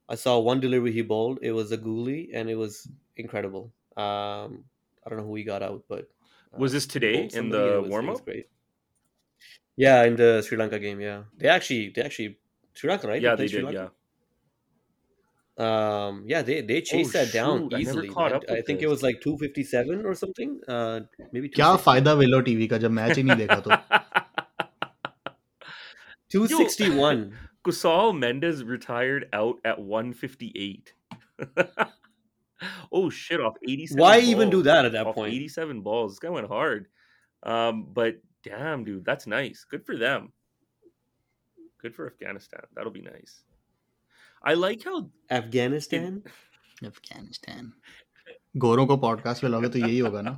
I saw one delivery he bowled. It was a googly and it was incredible. Um, I don't know who he got out, but uh, Was this today in the it was- it warm was up? Great. Yeah, in the Sri Lanka game. Yeah, they actually they actually Sri Lanka right? Yeah, played they Sri did. Lanka? Yeah um yeah they they chased oh, that down easily I, I, I think it was like 257 or something uh maybe क्या फायदा वेलो TV का जब match ही नहीं देखा तो 261 Kusal Mendis retired out at 158 *laughs* oh shit off 87 why balls. even do that at that off point? 87 balls. This guy went hard. Um but damn dude that's nice. Good for them. Good for Afghanistan. That'll be nice. I like how Afghanistan. Afghanistan गोरों को podcast पे लगे तो यही होगा ना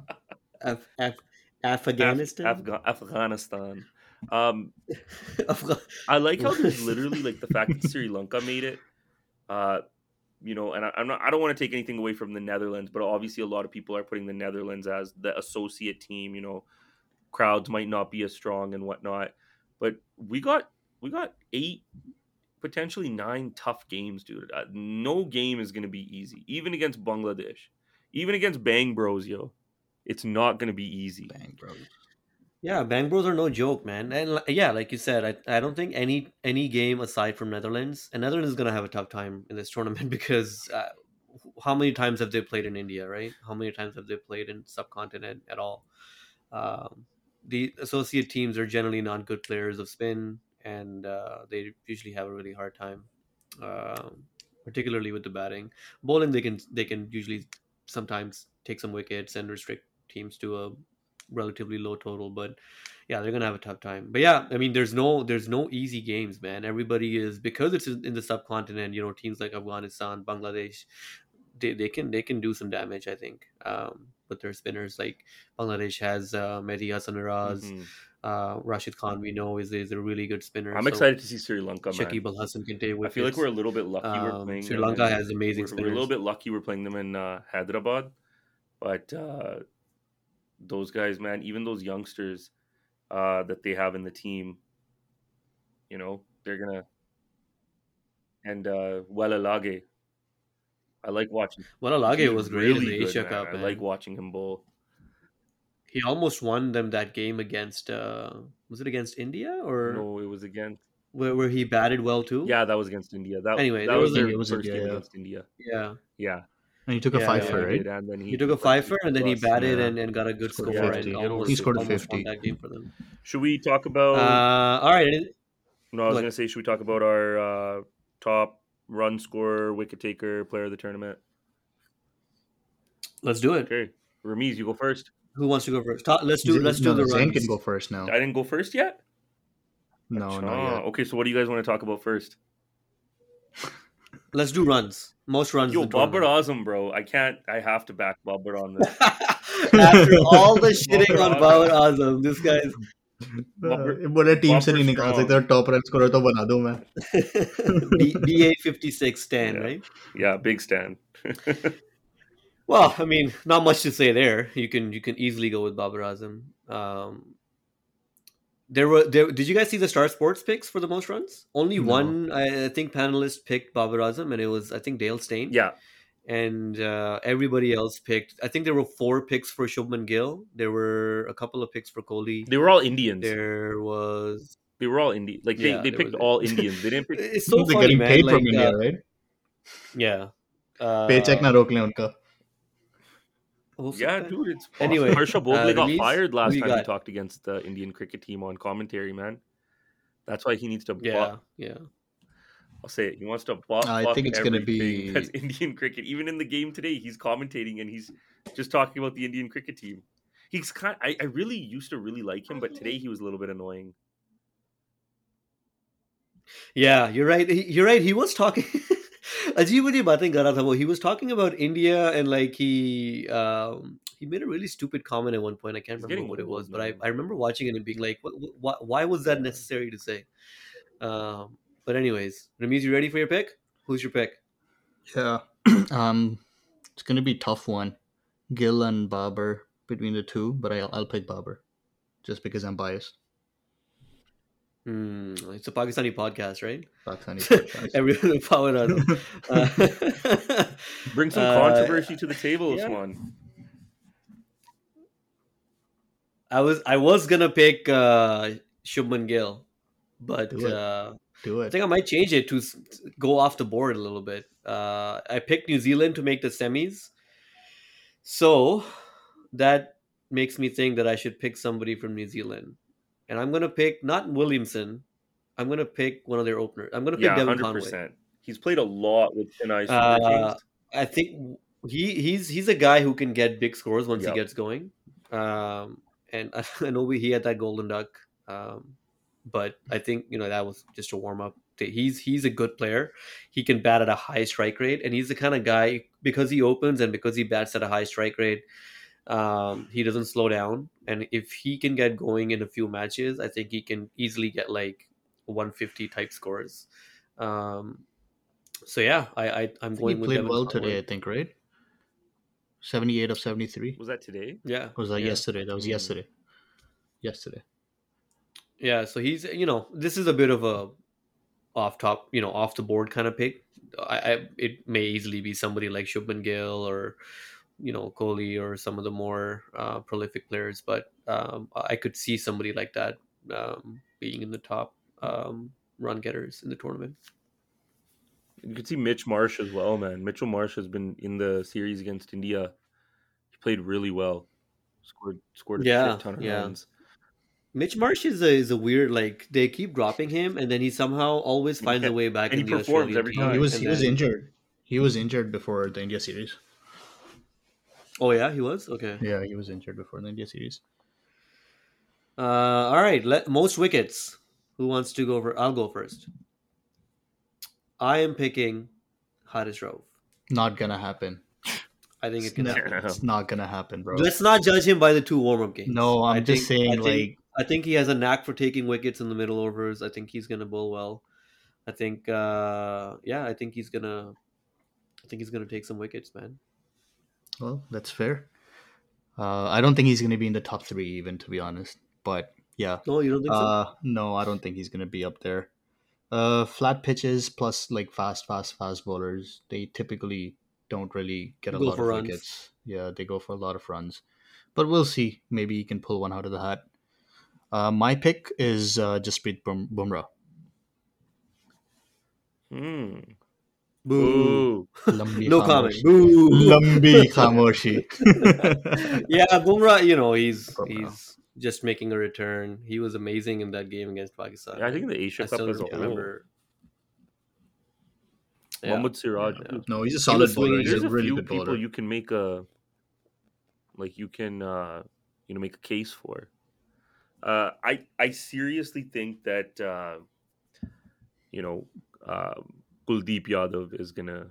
Af- Af- Afghanistan. Afga- Afghanistan. Um, *laughs* Afga- I like how there's literally like the fact that *laughs* Sri Lanka made it. Uh, you know, and I, I'm not. I don't want to take anything away from the Netherlands, but obviously a lot of people are putting the Netherlands as the associate team. You know, crowds might not be as strong and whatnot, but we got we got eight, potentially nine tough games, dude. Uh, no game is going to be easy, even against Bangladesh, even against Bang Bros, yo. It's not going to be easy. Bang, bro. Yeah, Bang Bros are no joke, man. And yeah, like you said, I, I don't think any any game aside from Netherlands, and Netherlands is gonna have a tough time in this tournament *laughs* because uh, how many times have they played in India, right? How many times have they played in subcontinent at all? Um, the associate teams are generally not good players of spin, and uh, they usually have a really hard time, um, particularly with the batting. Bowling, they can they can usually sometimes take some wickets and restrict teams to a relatively low total but yeah they're gonna have a tough time but yeah i mean there's no there's no easy games man everybody is because it's in the subcontinent you know teams like afghanistan bangladesh they, they can they can do some damage i think um with their spinners like bangladesh has uh mehdi hasan Miraz, Mhm. Uh rashid khan we know is, is a really good spinner I'm so excited to see Sri Lanka. Man. shakib al can take I feel like we're a little bit lucky we're Um, playing Sri Lanka has amazing we're, we're a little bit lucky we're playing them in uh, Hyderabad, but uh, those guys, man, even those youngsters uh, that they have in the team, you know, they're gonna and uh, Wellalage. I like watching. well Alage he's was great in the good, asia man. cup I like watching him bowl. He almost won them that game against uh was it against india or No, it was against. where, where he batted well too Yeah, that was against India. That Anyway, that was was their it was first India, game yeah. against India. yeah Yeah, And he took a Yeah, five yeah, for right. and then he, he took a fifer and then he batted yeah. and, and got a good Scored score 50. and He almost, He scored a almost 50. that game for them Should we talk about? uh all right No, I was What? going to say, should we talk about our uh, top run scorer, wicket taker, player of the tournament? let's do it Okay, Ramiz, you go first. Who wants to go first? Let's do. Let's no, do the Zane can go first now. I didn't go first yet. No, not yet. Okay, so what do you guys want to talk about first? Let's do runs. Most runs. Yo, Babar Azam, bro. I can't. I have to back Babar on this. *laughs* After all the *laughs* shitting on Babar Azam, this guy's. *laughs* बोले team से नहीं निकाल सकते top run score तो बना दूं मैं BA 56 Stan, yeah. right? Yeah, big Stan. Well, I mean, not much to say there. You can you can easily go with Babar Azam. Um, there were there, did you guys see the Star Sports picks for the most runs? Only no. one I, I, think panelist picked Babar Azam, and it was I think Dale Steyn. Yeah. And uh, everybody else picked. I think there were four picks for Shubman Gill. There were a couple of picks for Kohli. They were all Indians. There was. They were all Indian. Like yeah, they, they picked was... all *laughs* Indians. They didn't. Pick... it's so funny, getting man. paid like, from India, uh, right? Yeah. Uh, Paycheck na rok unka yeah, dude, it's possible. anyway, Harsha Bhogle uh, got fired last time he talked against the Indian cricket team on commentary, man. That's why he needs to. Yeah, yeah. I'll say it. He wants to block. I think it's going to be *laughs* that's Indian cricket. Even in the game today, he's commentating and he's just talking about the Indian cricket team. He's kind. I, I really used to really like him, but today he was a little bit annoying. Yeah, you're right. You're right. He was talking. *laughs* अजीब अजीब बातें कर रहा था वो he was talking he made a really stupid comment at one point. I can't remember what it was, but I, I remember watching it and being like, what, why was that necessary to say? Um, but anyways, Ramiz, you ready for your pick? Who's your pick? Yeah, *clears throat* um, it's gonna be tough one, Gill and Babar between the two, but I, I'll, I'll pick Babar, just because I'm biased. Hmm, it's a Pakistani podcast, right? Pakistani *laughs* podcast. Everyone power us. *laughs* Uh, Bring some uh, controversy to the table, yeah. Usman. I was I was gonna pick uh, Shubman Gill, but Do it. uh, Do I think I might change it to go off the board a little bit. Uh, I picked New Zealand to make the semis, so that makes me think that I should pick somebody from New Zealand, and I'm gonna pick not Williamson. I'm gonna pick one of their openers. I'm gonna pick Yeah, Devon hundred Conway. percent. He's played a lot with Chennai Super Uh, I think he he's he's a guy who can get big scores once Yep. he gets going. Um, and *laughs* I know we, he had that golden duck, um, but I think you know that was just a warm up He's he's a good player. He can bat at a high strike rate, and he's the kind of guy because he opens and because he bats at a high strike rate. Um, he doesn't slow down, and if he can get going in a few matches, I think he can easily get like 150 type scores. Um, so yeah, I, I I'm I think going he with played Devon well Conway. today. I think right. Seventy-eight of seventy-three. Was that today? Yeah, Was that yeah. yesterday? That was Mm. yesterday. Yesterday. Yeah, so he's you know this is a bit of a off top you know off the board kind of pick. I, I it may easily be somebody like Shubman Gill or you know Kohli or some of the more uh, prolific players, but um, I could see somebody like that um, being in the top um, run getters in the tournament. You could see Mitch Marsh as well, man. Mitchell Marsh has been in the series against India. He played really well. Scored scored a Yeah, shit ton of yeah. runs. Mitch Marsh is a is a weird like they keep dropping him and then he somehow always finds a way back and in he the performs Australian every team, time. he was and he was then- injured. He was injured before the India series. Oh yeah, he was okay. Yeah, he was injured before the India series. Uh, all right, let most wickets. Who wants to go over? I'll go first. I am picking Haris Rauf. Not gonna happen. I think it It's can not, happen. it's not gonna happen, bro. Let's not judge him by the two warm up games. No, I'm I just think- saying, I think, like- I think he has a knack for taking wickets in the middle overs. I think he's gonna bowl well. I think, uh, yeah, I think he's gonna. I think he's gonna take some wickets, man. Well, that's fair. Uh, I don't think he's gonna be in the top three, even to be honest. But yeah, No, you don't think so? uh, no, I don't think he's gonna be up there. Uh, flat pitches plus like fast, fast, fast bowlers. They typically don't really get a lot for of runs. wickets. Yeah, they go for a lot of runs. But we'll see. Maybe he can pull one out of the hat. Uh, my pick is uh, Jasprit Bum- Bumrah. Hmm. Boo. Boo. Lambi No comment. Boo. Lambi *laughs* khamoshi. *laughs* yeah, Bumrah, you know, he's Bumrah. he's just making a return. He was amazing in that game against Pakistan. Yeah, I think the I Asia Cup still as remember. Yeah. Mohammad Siraj. Yeah. no, he's a was solid bowler. He's There's a a really few good people bowler. you can make a like you can uh you know make a case for. Uh I I seriously think that uh you know um Kuldeep Yadav is gonna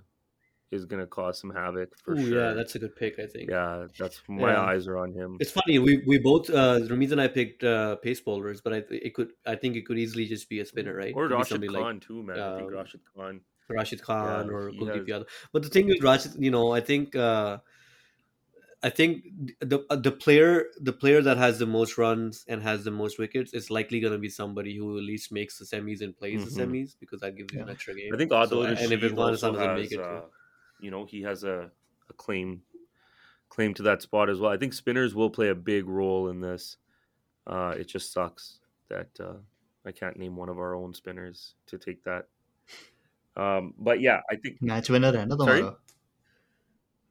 is gonna cause some havoc for Ooh, sure. yeah, that's a good pick, I think. yeah, that's my Yeah. eyes are on him. It's funny. We we both uh Ramiz and I picked uh pace bowlers, but I it could I think it could easily just be a spinner, right? Or Rashid Khan like too, man. I think um, Rashid Khan. Rashid Khan Yeah, or Kuldeep has- Yadav. But the thing with Rashid, you know, I think uh I think the uh, the player the player that has the most runs and has the most wickets is likely going to be somebody who at least makes the semis and plays mm-hmm. the semis because that gives you an extra game. I think Adil so, and if it has, make it, uh, you know, he has a, a claim claim to that spot as well. I think spinners will play a big role in this. Uh, it just sucks that uh, I can't name one of our own spinners to take that. Um, but yeah, I think match winner another Sorry?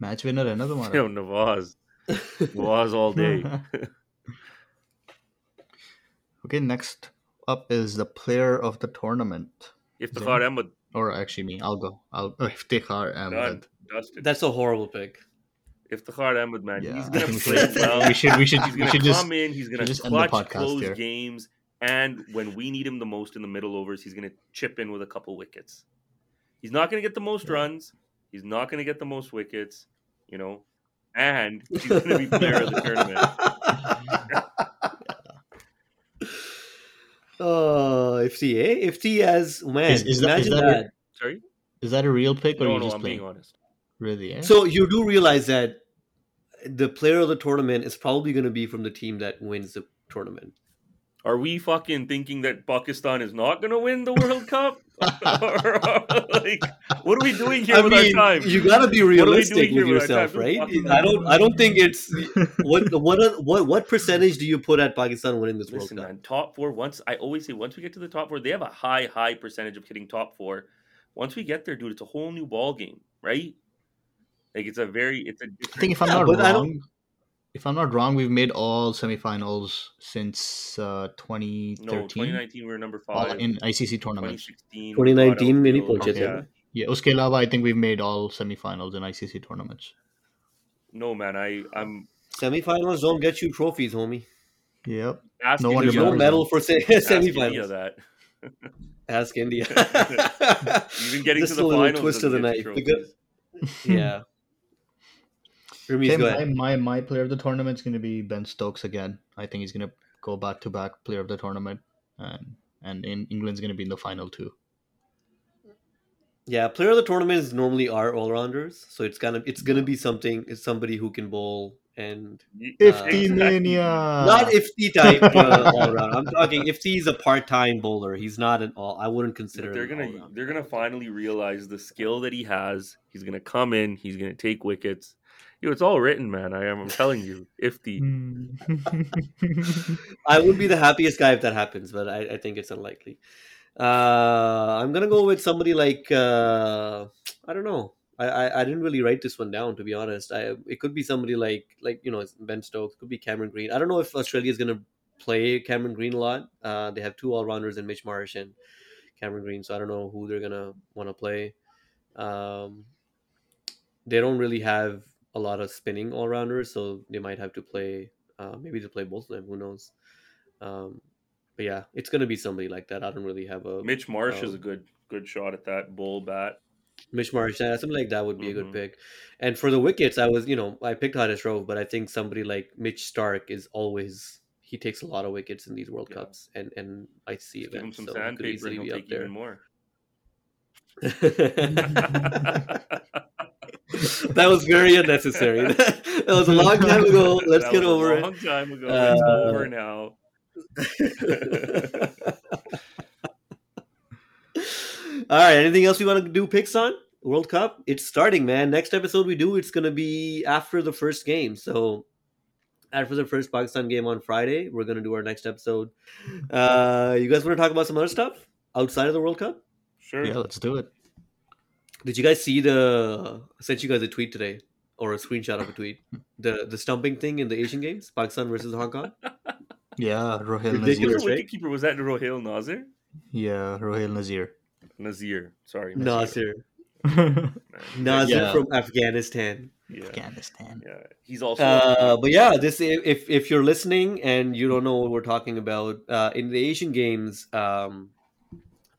Match winner है ना you तुम्हारा know, Nawaz, Nawaz all day. okay next up is the player of the tournament Iftikhar Ahmed, or actually me I'll go I'll *laughs* oh, Iftikhar done, Ahmed dusted. That's a horrible pick. Iftikhar Ahmed, man, yeah he's I gonna *laughs* think play we should, well. we should we should He's we gonna should just come in. He's gonna just end the clutch podcast close here. games, and when we need him the most in the middle overs, he's gonna chip in with a couple wickets. He's not gonna get the most runs. He's not gonna get the most wickets. You know, and he's gonna be player of the *laughs* tournament. *laughs* Oh, Ifti, eh? Ifti as man. Is- is that- is imagine that a- Sorry, is that a real pick or no, you no, just I'm playing being honest. really eh? So you do realize that the player of the tournament is probably going to be from the team that wins the tournament. Are we fucking thinking that Pakistan is not gonna win the World Cup? *laughs* *laughs* Like, what are we doing here I with mean, our time? you got to be What are we realistic with with yourself, time? right? I don't. I don't think it's *laughs* what what what what percentage do you put at Pakistan winning this Listen, World Cup? man, top four. Once I always say, once we get to the top four, they have a high, high percentage of hitting top four. Once we get there, dude, it's a whole new ball game, right? Like it's a very, it's a. I think if I'm Yeah, not but I don't- wrong if I'm not wrong we've made all semifinals since uh, no, 2013 2019 we were number all five. in ICC tournaments 2016, 2019 we many got outfield. Yeah. yeah uske alawa I think we've made all semifinals in ICC tournaments No, man, I I'm Semifinals don't get you trophies, homie. yep asking No one There's no medal for se- ask *laughs* India semifinals. that. *laughs* Ask India. *laughs* Even getting Just to the a little finals twist of the doesn't knife. yeah. Ramiz, Okay, go my, ahead. my my player of the tournament is going to be Ben Stokes again. I think he's going to go back to back player of the tournament, and and in England's going to be in the final too. Yeah, player of the tournament is normally are all rounders, so it's gonna it's gonna be something. It's somebody who can bowl and Ifti Uh, mania. not Ifti type uh, all round. I'm talking Ifti is a part time bowler. He's not an all. I wouldn't consider. They're gonna they're gonna finally realize the skill that he has. He's gonna come in. He's gonna take wickets. Yo, it's all written, man. I am. I'm telling you. If the *laughs* I would be the happiest guy if that happens, but I, I think it's unlikely. Uh, I'm gonna go with somebody like uh, I don't know. I, I, I didn't really write this one down to be honest. I it could be somebody like like you know Ben Stokes, could be Cameron Green. I don't know if Australia is gonna play Cameron Green a lot. Uh, they have two all rounders in Mitch Marsh and Cameron Green, so I don't know who they're gonna want to play. Um, they don't really have a lot of spinning all rounders, so they might have to play uh, maybe to play both of them. Who knows? Um, but yeah, it's gonna be somebody like that. I don't really have a Mitch Marsh is um, a good good shot at that bull bat. Mitch Marsh, yeah, something like that would be a Mhm. good pick. And for the wickets, I was, you know, I picked Haris Rauf, but I think somebody like Mitch Starc is always he takes a lot of wickets in these World Yeah. Cups and and I see Just give him some so he could sandpaper easily and be he'll up take there. even more. *laughs* *laughs* *laughs* *laughs* that was very unnecessary. *laughs* that was a long time ago. *laughs* Let's That get was a over Long it. time ago. It's Uh, over now. All right. Anything else we want to do picks on World Cup? It's starting, man. Next episode we do, it's gonna be after the first game. So after the first Pakistan game on Friday, we're gonna do our next episode. Uh, you guys want to talk about some other stuff outside of the World Cup? Sure. Yeah, let's do it. Did you guys see the? I sent you guys a tweet today or a screenshot of a tweet. *laughs* The the stumping thing in the Asian Games, Pakistan versus Hong Kong. *laughs* Yeah, Rohail Ridiculous, Nazir. right? Wicketkeeper was that Rohail Nazir? Yeah, Rohail Nazir. Nazir. Sorry. Nazir. Man. *laughs* Nasir Yeah. from Afghanistan. Yeah. Afghanistan. Yeah. He's also. Uh, but yeah, this if if you're listening and you don't know what we're talking about, uh, in the Asian Games, um,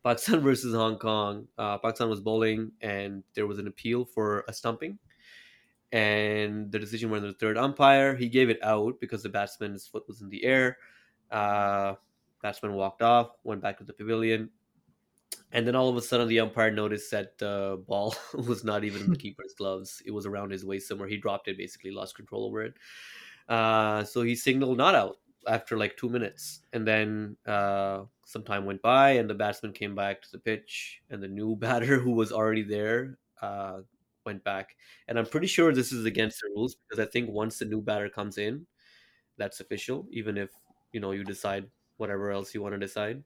Pakistan *laughs* versus Hong Kong, uh, Pakistan was bowling and there was an appeal for a stumping, and the decision went to the third umpire. He gave it out because the batsman's foot was in the air. Uh, batsman walked off, went back to the pavilion. And then all of a sudden, the umpire noticed that the ball *laughs* was not even in the *laughs* keeper's gloves. It was around his waist somewhere. He dropped it, basically lost control over it. Uh, so he signaled not out after like two minutes. And then uh, some time went by, and the batsman came back to the pitch, and the new *laughs* batter who was already there uh, went back. And I'm pretty sure this is against the rules because I think once the new batter comes in, that's official, even if you know you decide whatever else you want to decide.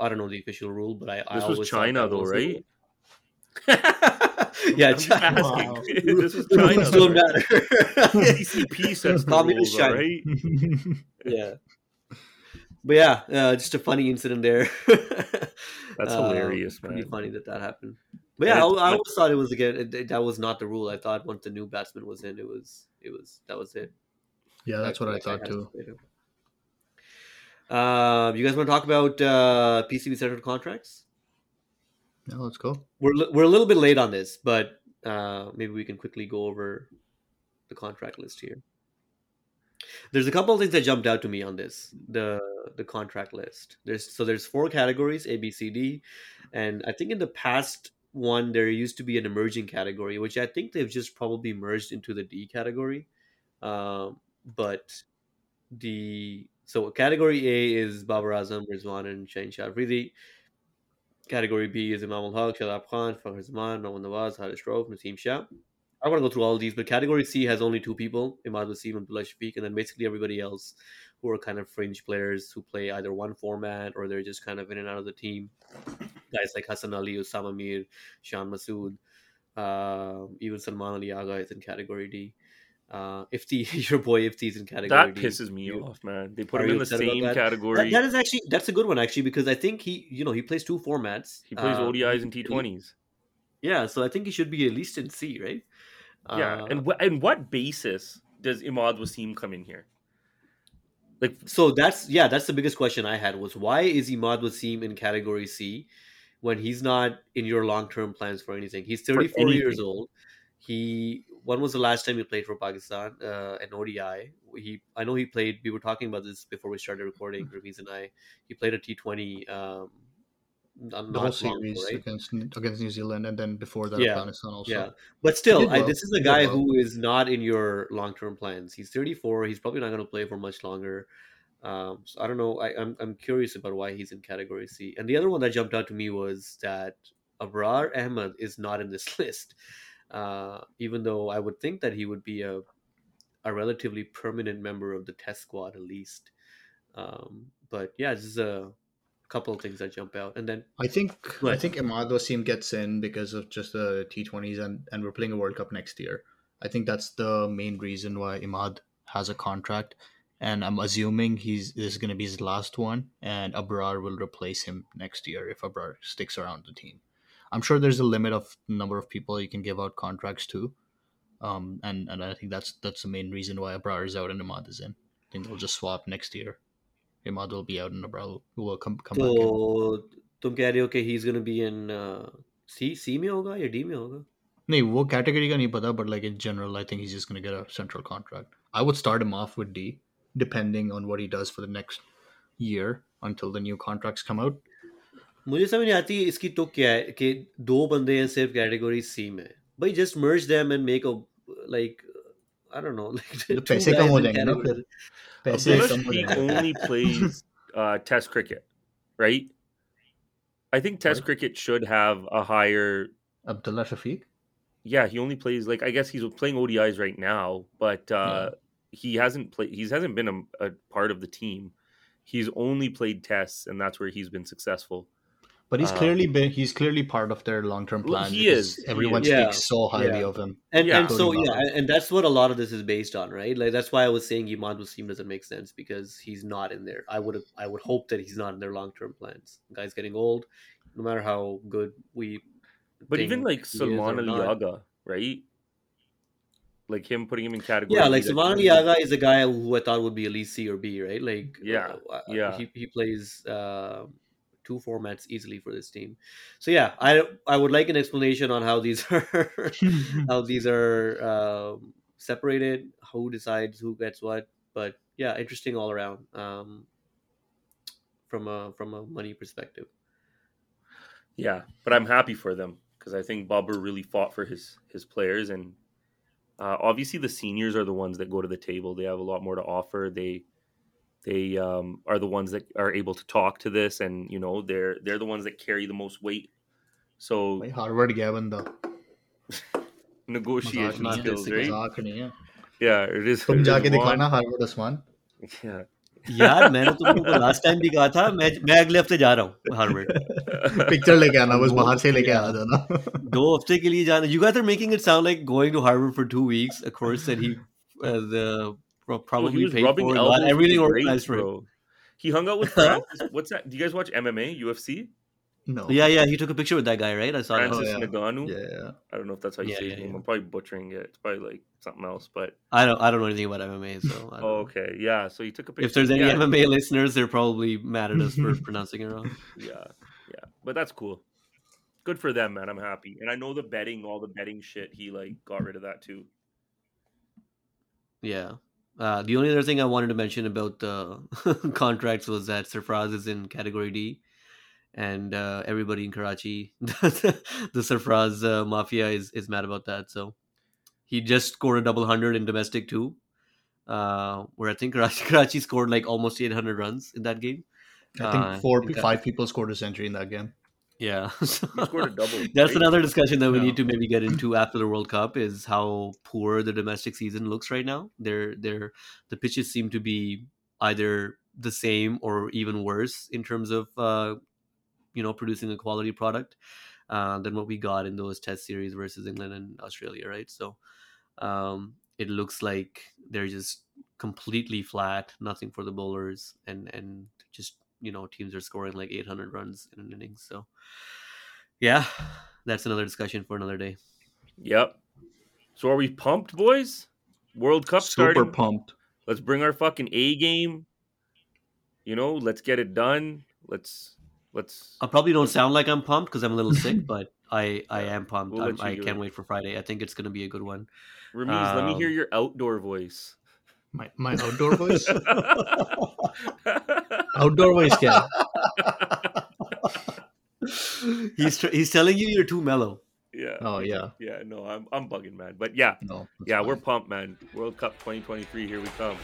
I don't know the official rule, but I I This was China, though, right? *laughs* yeah, *laughs* China. asking. this was China. rules though, don't right? matter. CCP sets the Communist rules, China. right? yeah. But yeah, uh, just a funny incident there. *laughs* That's Uh, hilarious, Pretty man. funny that that happened. But yeah, I, I always thought it was again. It, it- that was not the rule. I thought once the new batsman was in, it was it was that was it. Yeah, that's what I Like, thought had too. to- Uh, you guys want to talk about uh, PCB centered contracts? Yeah, let's go. We're we're a little bit late on this, but uh, maybe we can quickly go over the contract list here. There's a couple of things that jumped out to me on this the the contract list. There's so there's four categories A B C D, and I think in the past one there used to be an emerging category, which I think they've just probably merged into the D category. Um, but the so category A is Babar Azam, Rizwan, and Shaheen Shah Afridi. Category B is Imam ul Haq, Shadab Khan, Fakhar Zaman, Nawaz Nawaz, Haris Rauf, Naseem Shah. I want to go through all these, but category C has only two people, Imad Wasim and Abdullah Shafiq, and then basically everybody else who are kind of fringe players who play either one format or they're just kind of in and out of the team. Guys like Hassan Ali, Osama Mir, Shan Masood, uh, even Salman Ali Agha is in category D. Uh, Ifti, *laughs* your boy Ifti is in category That D. pisses me You- off, man. They put him in the same that? category. That, that is actually that's a good one actually because I think he you know he plays two formats. he plays Uh, ODIs and T20s. Yeah, so I think he should be at least in C, right? Yeah, Uh, and wh- and what basis does Imad Wasim come in here? Like, so that's yeah, that's the biggest question I had was why is Imad Wasim in category C? when he's not in your long term plans for anything. He's 34 years old. He when was the last time he played for Pakistan? Uh, an ODI. He I know he played. We were talking about this before we started recording. Ramiz and I. He played a T20. Um, The whole not long ago, series right? against against New Zealand, and then before that, Yeah, Afghanistan also. Yeah, but still, I, this is a guy well. who is not in your long term plans. He's 34. He's probably not going to play for much longer. Um, so I don't know. I, I'm I'm curious about why he's in Category C. And the other one that jumped out to me was that Abrar Ahmed is not in this *laughs* list, uh, even though I would think that he would be a a relatively permanent member of the Test squad at least. Um, but yeah, this is a couple of things that jump out, and then I think I think Imad Wasim gets in because of just the T20s and and we're playing a World Cup next year. I think that's the main reason why Imad has a contract, and I'm assuming he's this is going to be his last one, and Abrar will replace him next year if Abrar sticks around the team. I'm sure there's a limit of number of people you can give out contracts to, um, and and I think that's that's the main reason why Abrar is out and Imad is in. I think they'll just swap next year. it might be out in April. Will come come तो back तुम कह रहे हो कि he is gonna be in C C में होगा या D में होगा? नहीं वो कैटेगरी का नहीं पता but like in general I think he is just gonna get a central contract I would start him off with D depending on what he does for the next until the new contracts come out. मुझे समझ नहीं आती इसकी तो क्या है कि दो बंदे हैं सिर्फ़ कैटेगरी सी में। भाई just merge them and make a like I don't know *laughs* like पैसे कम हो जाएंगे ना फिर पैसे Abdullah कम हो Shafiq जाएंगे only plays uh, Test cricket, right? I think Test Sorry? cricket should have a higher. Abdullah Shafiq Yeah, he only plays like I guess he's playing ODIs right now, but uh, he hasn't played. He hasn't been a, a part of the team. He's only played tests, and that's where he's been successful. but he's Uh, clearly been he's clearly part of their long-term plan he because is, he everyone is. Yeah, speaks so highly yeah. of him and Yeah. and so Including yeah Babar. and, and that's what a lot of this is based on right like that's why I was saying Imad Wasim doesn't make sense because he's not in there I would have I would hope that he's not in their long term plans the guy's getting old no matter how good we But even like Salman or not. Ali Agha, right? Like him putting him in category. Yeah, like Salman Saman he- Ali Agha is a guy who I thought would be at least C or B, right? Like, Yeah, uh, uh, yeah. he he plays uh, two formats easily for this team. So yeah, I I would like an explanation on how these *laughs* are how *laughs* these are um, separated, who decides who gets what. But yeah, interesting all around um, from a from a money perspective. Yeah, but I'm happy for them because I think Babar really fought for his his players, and uh, obviously the seniors are the ones that go to the table. They have a lot more to offer. They they um, are the ones that are able to talk to this, and you know they're they're the ones that carry the most weight. So भाई Harvard *laughs* गया बंदा मजाक negotiation नहीं है skills, right? मजाक नहीं है Yeah, it is. तुम it is जाके one- दिखाना हार्वर्ड उस्मान Yeah. यार मैंने तुमको *laughs* लास्ट टाइम भी कहा था मैं मैं अगले हफ्ते जा रहा हूँ हार्वर्ड पिक्चर लेके आना बस बाहर से लेके आ जाना *laughs* दो हफ्ते के लिए जाना you guys are making it sound like going to Harvard for two weeks a course that he uh, the pro- Oh, probably he was paid rubbing for elbows got everything organized for him bro. He hung out with *laughs* Francis. What's that? Do you guys watch MMA, UFC? no yeah yeah he took a picture with that guy right I saw that Francis Oh, yeah. Ngannou. yeah I don't know if that's how you Yeah, say yeah, his name. yeah. I'm probably butchering it. It's probably like something else, but I don't I don't know anything about MMA so I don't oh, know. okay, yeah. So he took a picture. if there's any yeah, MMA listeners they're probably mad at us for *laughs* pronouncing it wrong yeah, yeah. But that's cool. Good for them, man. I'm happy, and I know the betting, all the betting shit. He like got rid of that too. yeah uh, the only other thing I wanted to mention about the *laughs* contracts was that Sarfaraz is in category D and uh, everybody in Karachi, *laughs* the Sarfaraz uh, mafia is, is mad about that. So he just scored a double hundred in domestic too, uh, where I think Karachi, *laughs* Karachi scored like almost 800 runs in that game. I think Uh, four, five people scored a century in that game. Yeah. *laughs* He scored a double. That's another discussion that we need to maybe get into after the World Cup is how poor the domestic season looks right now. They're they're the pitches seem to be either the same or even worse in terms of uh, you know producing a quality product uh, than what we got in those test series versus England and Australia, right? So um, it looks like they're just completely flat, nothing for the bowlers, and and just you know teams are scoring like 800 runs in an inning. So yeah, that's another discussion for another day. Yep. So are we pumped, boys? World Cup Super starting. pumped. Let's bring our fucking A game. You know, let's get it done. Let's let's. I probably don't sound like I'm pumped because I'm a little sick, *laughs* but I I am pumped. We'll I'm, let you I do can't it. wait for Friday. I think it's gonna be a good one. Ramiz, let me hear Um, your outdoor voice. My my outdoor voice. *laughs* *laughs* outdoor voice, क्या? *laughs* he's tr- he's telling you you're too mellow. yeah. Oh yeah. Yeah. No, I'm I'm bugging, man. But yeah, No. that's yeah, we're pumped, man. World Cup 2023, here we come.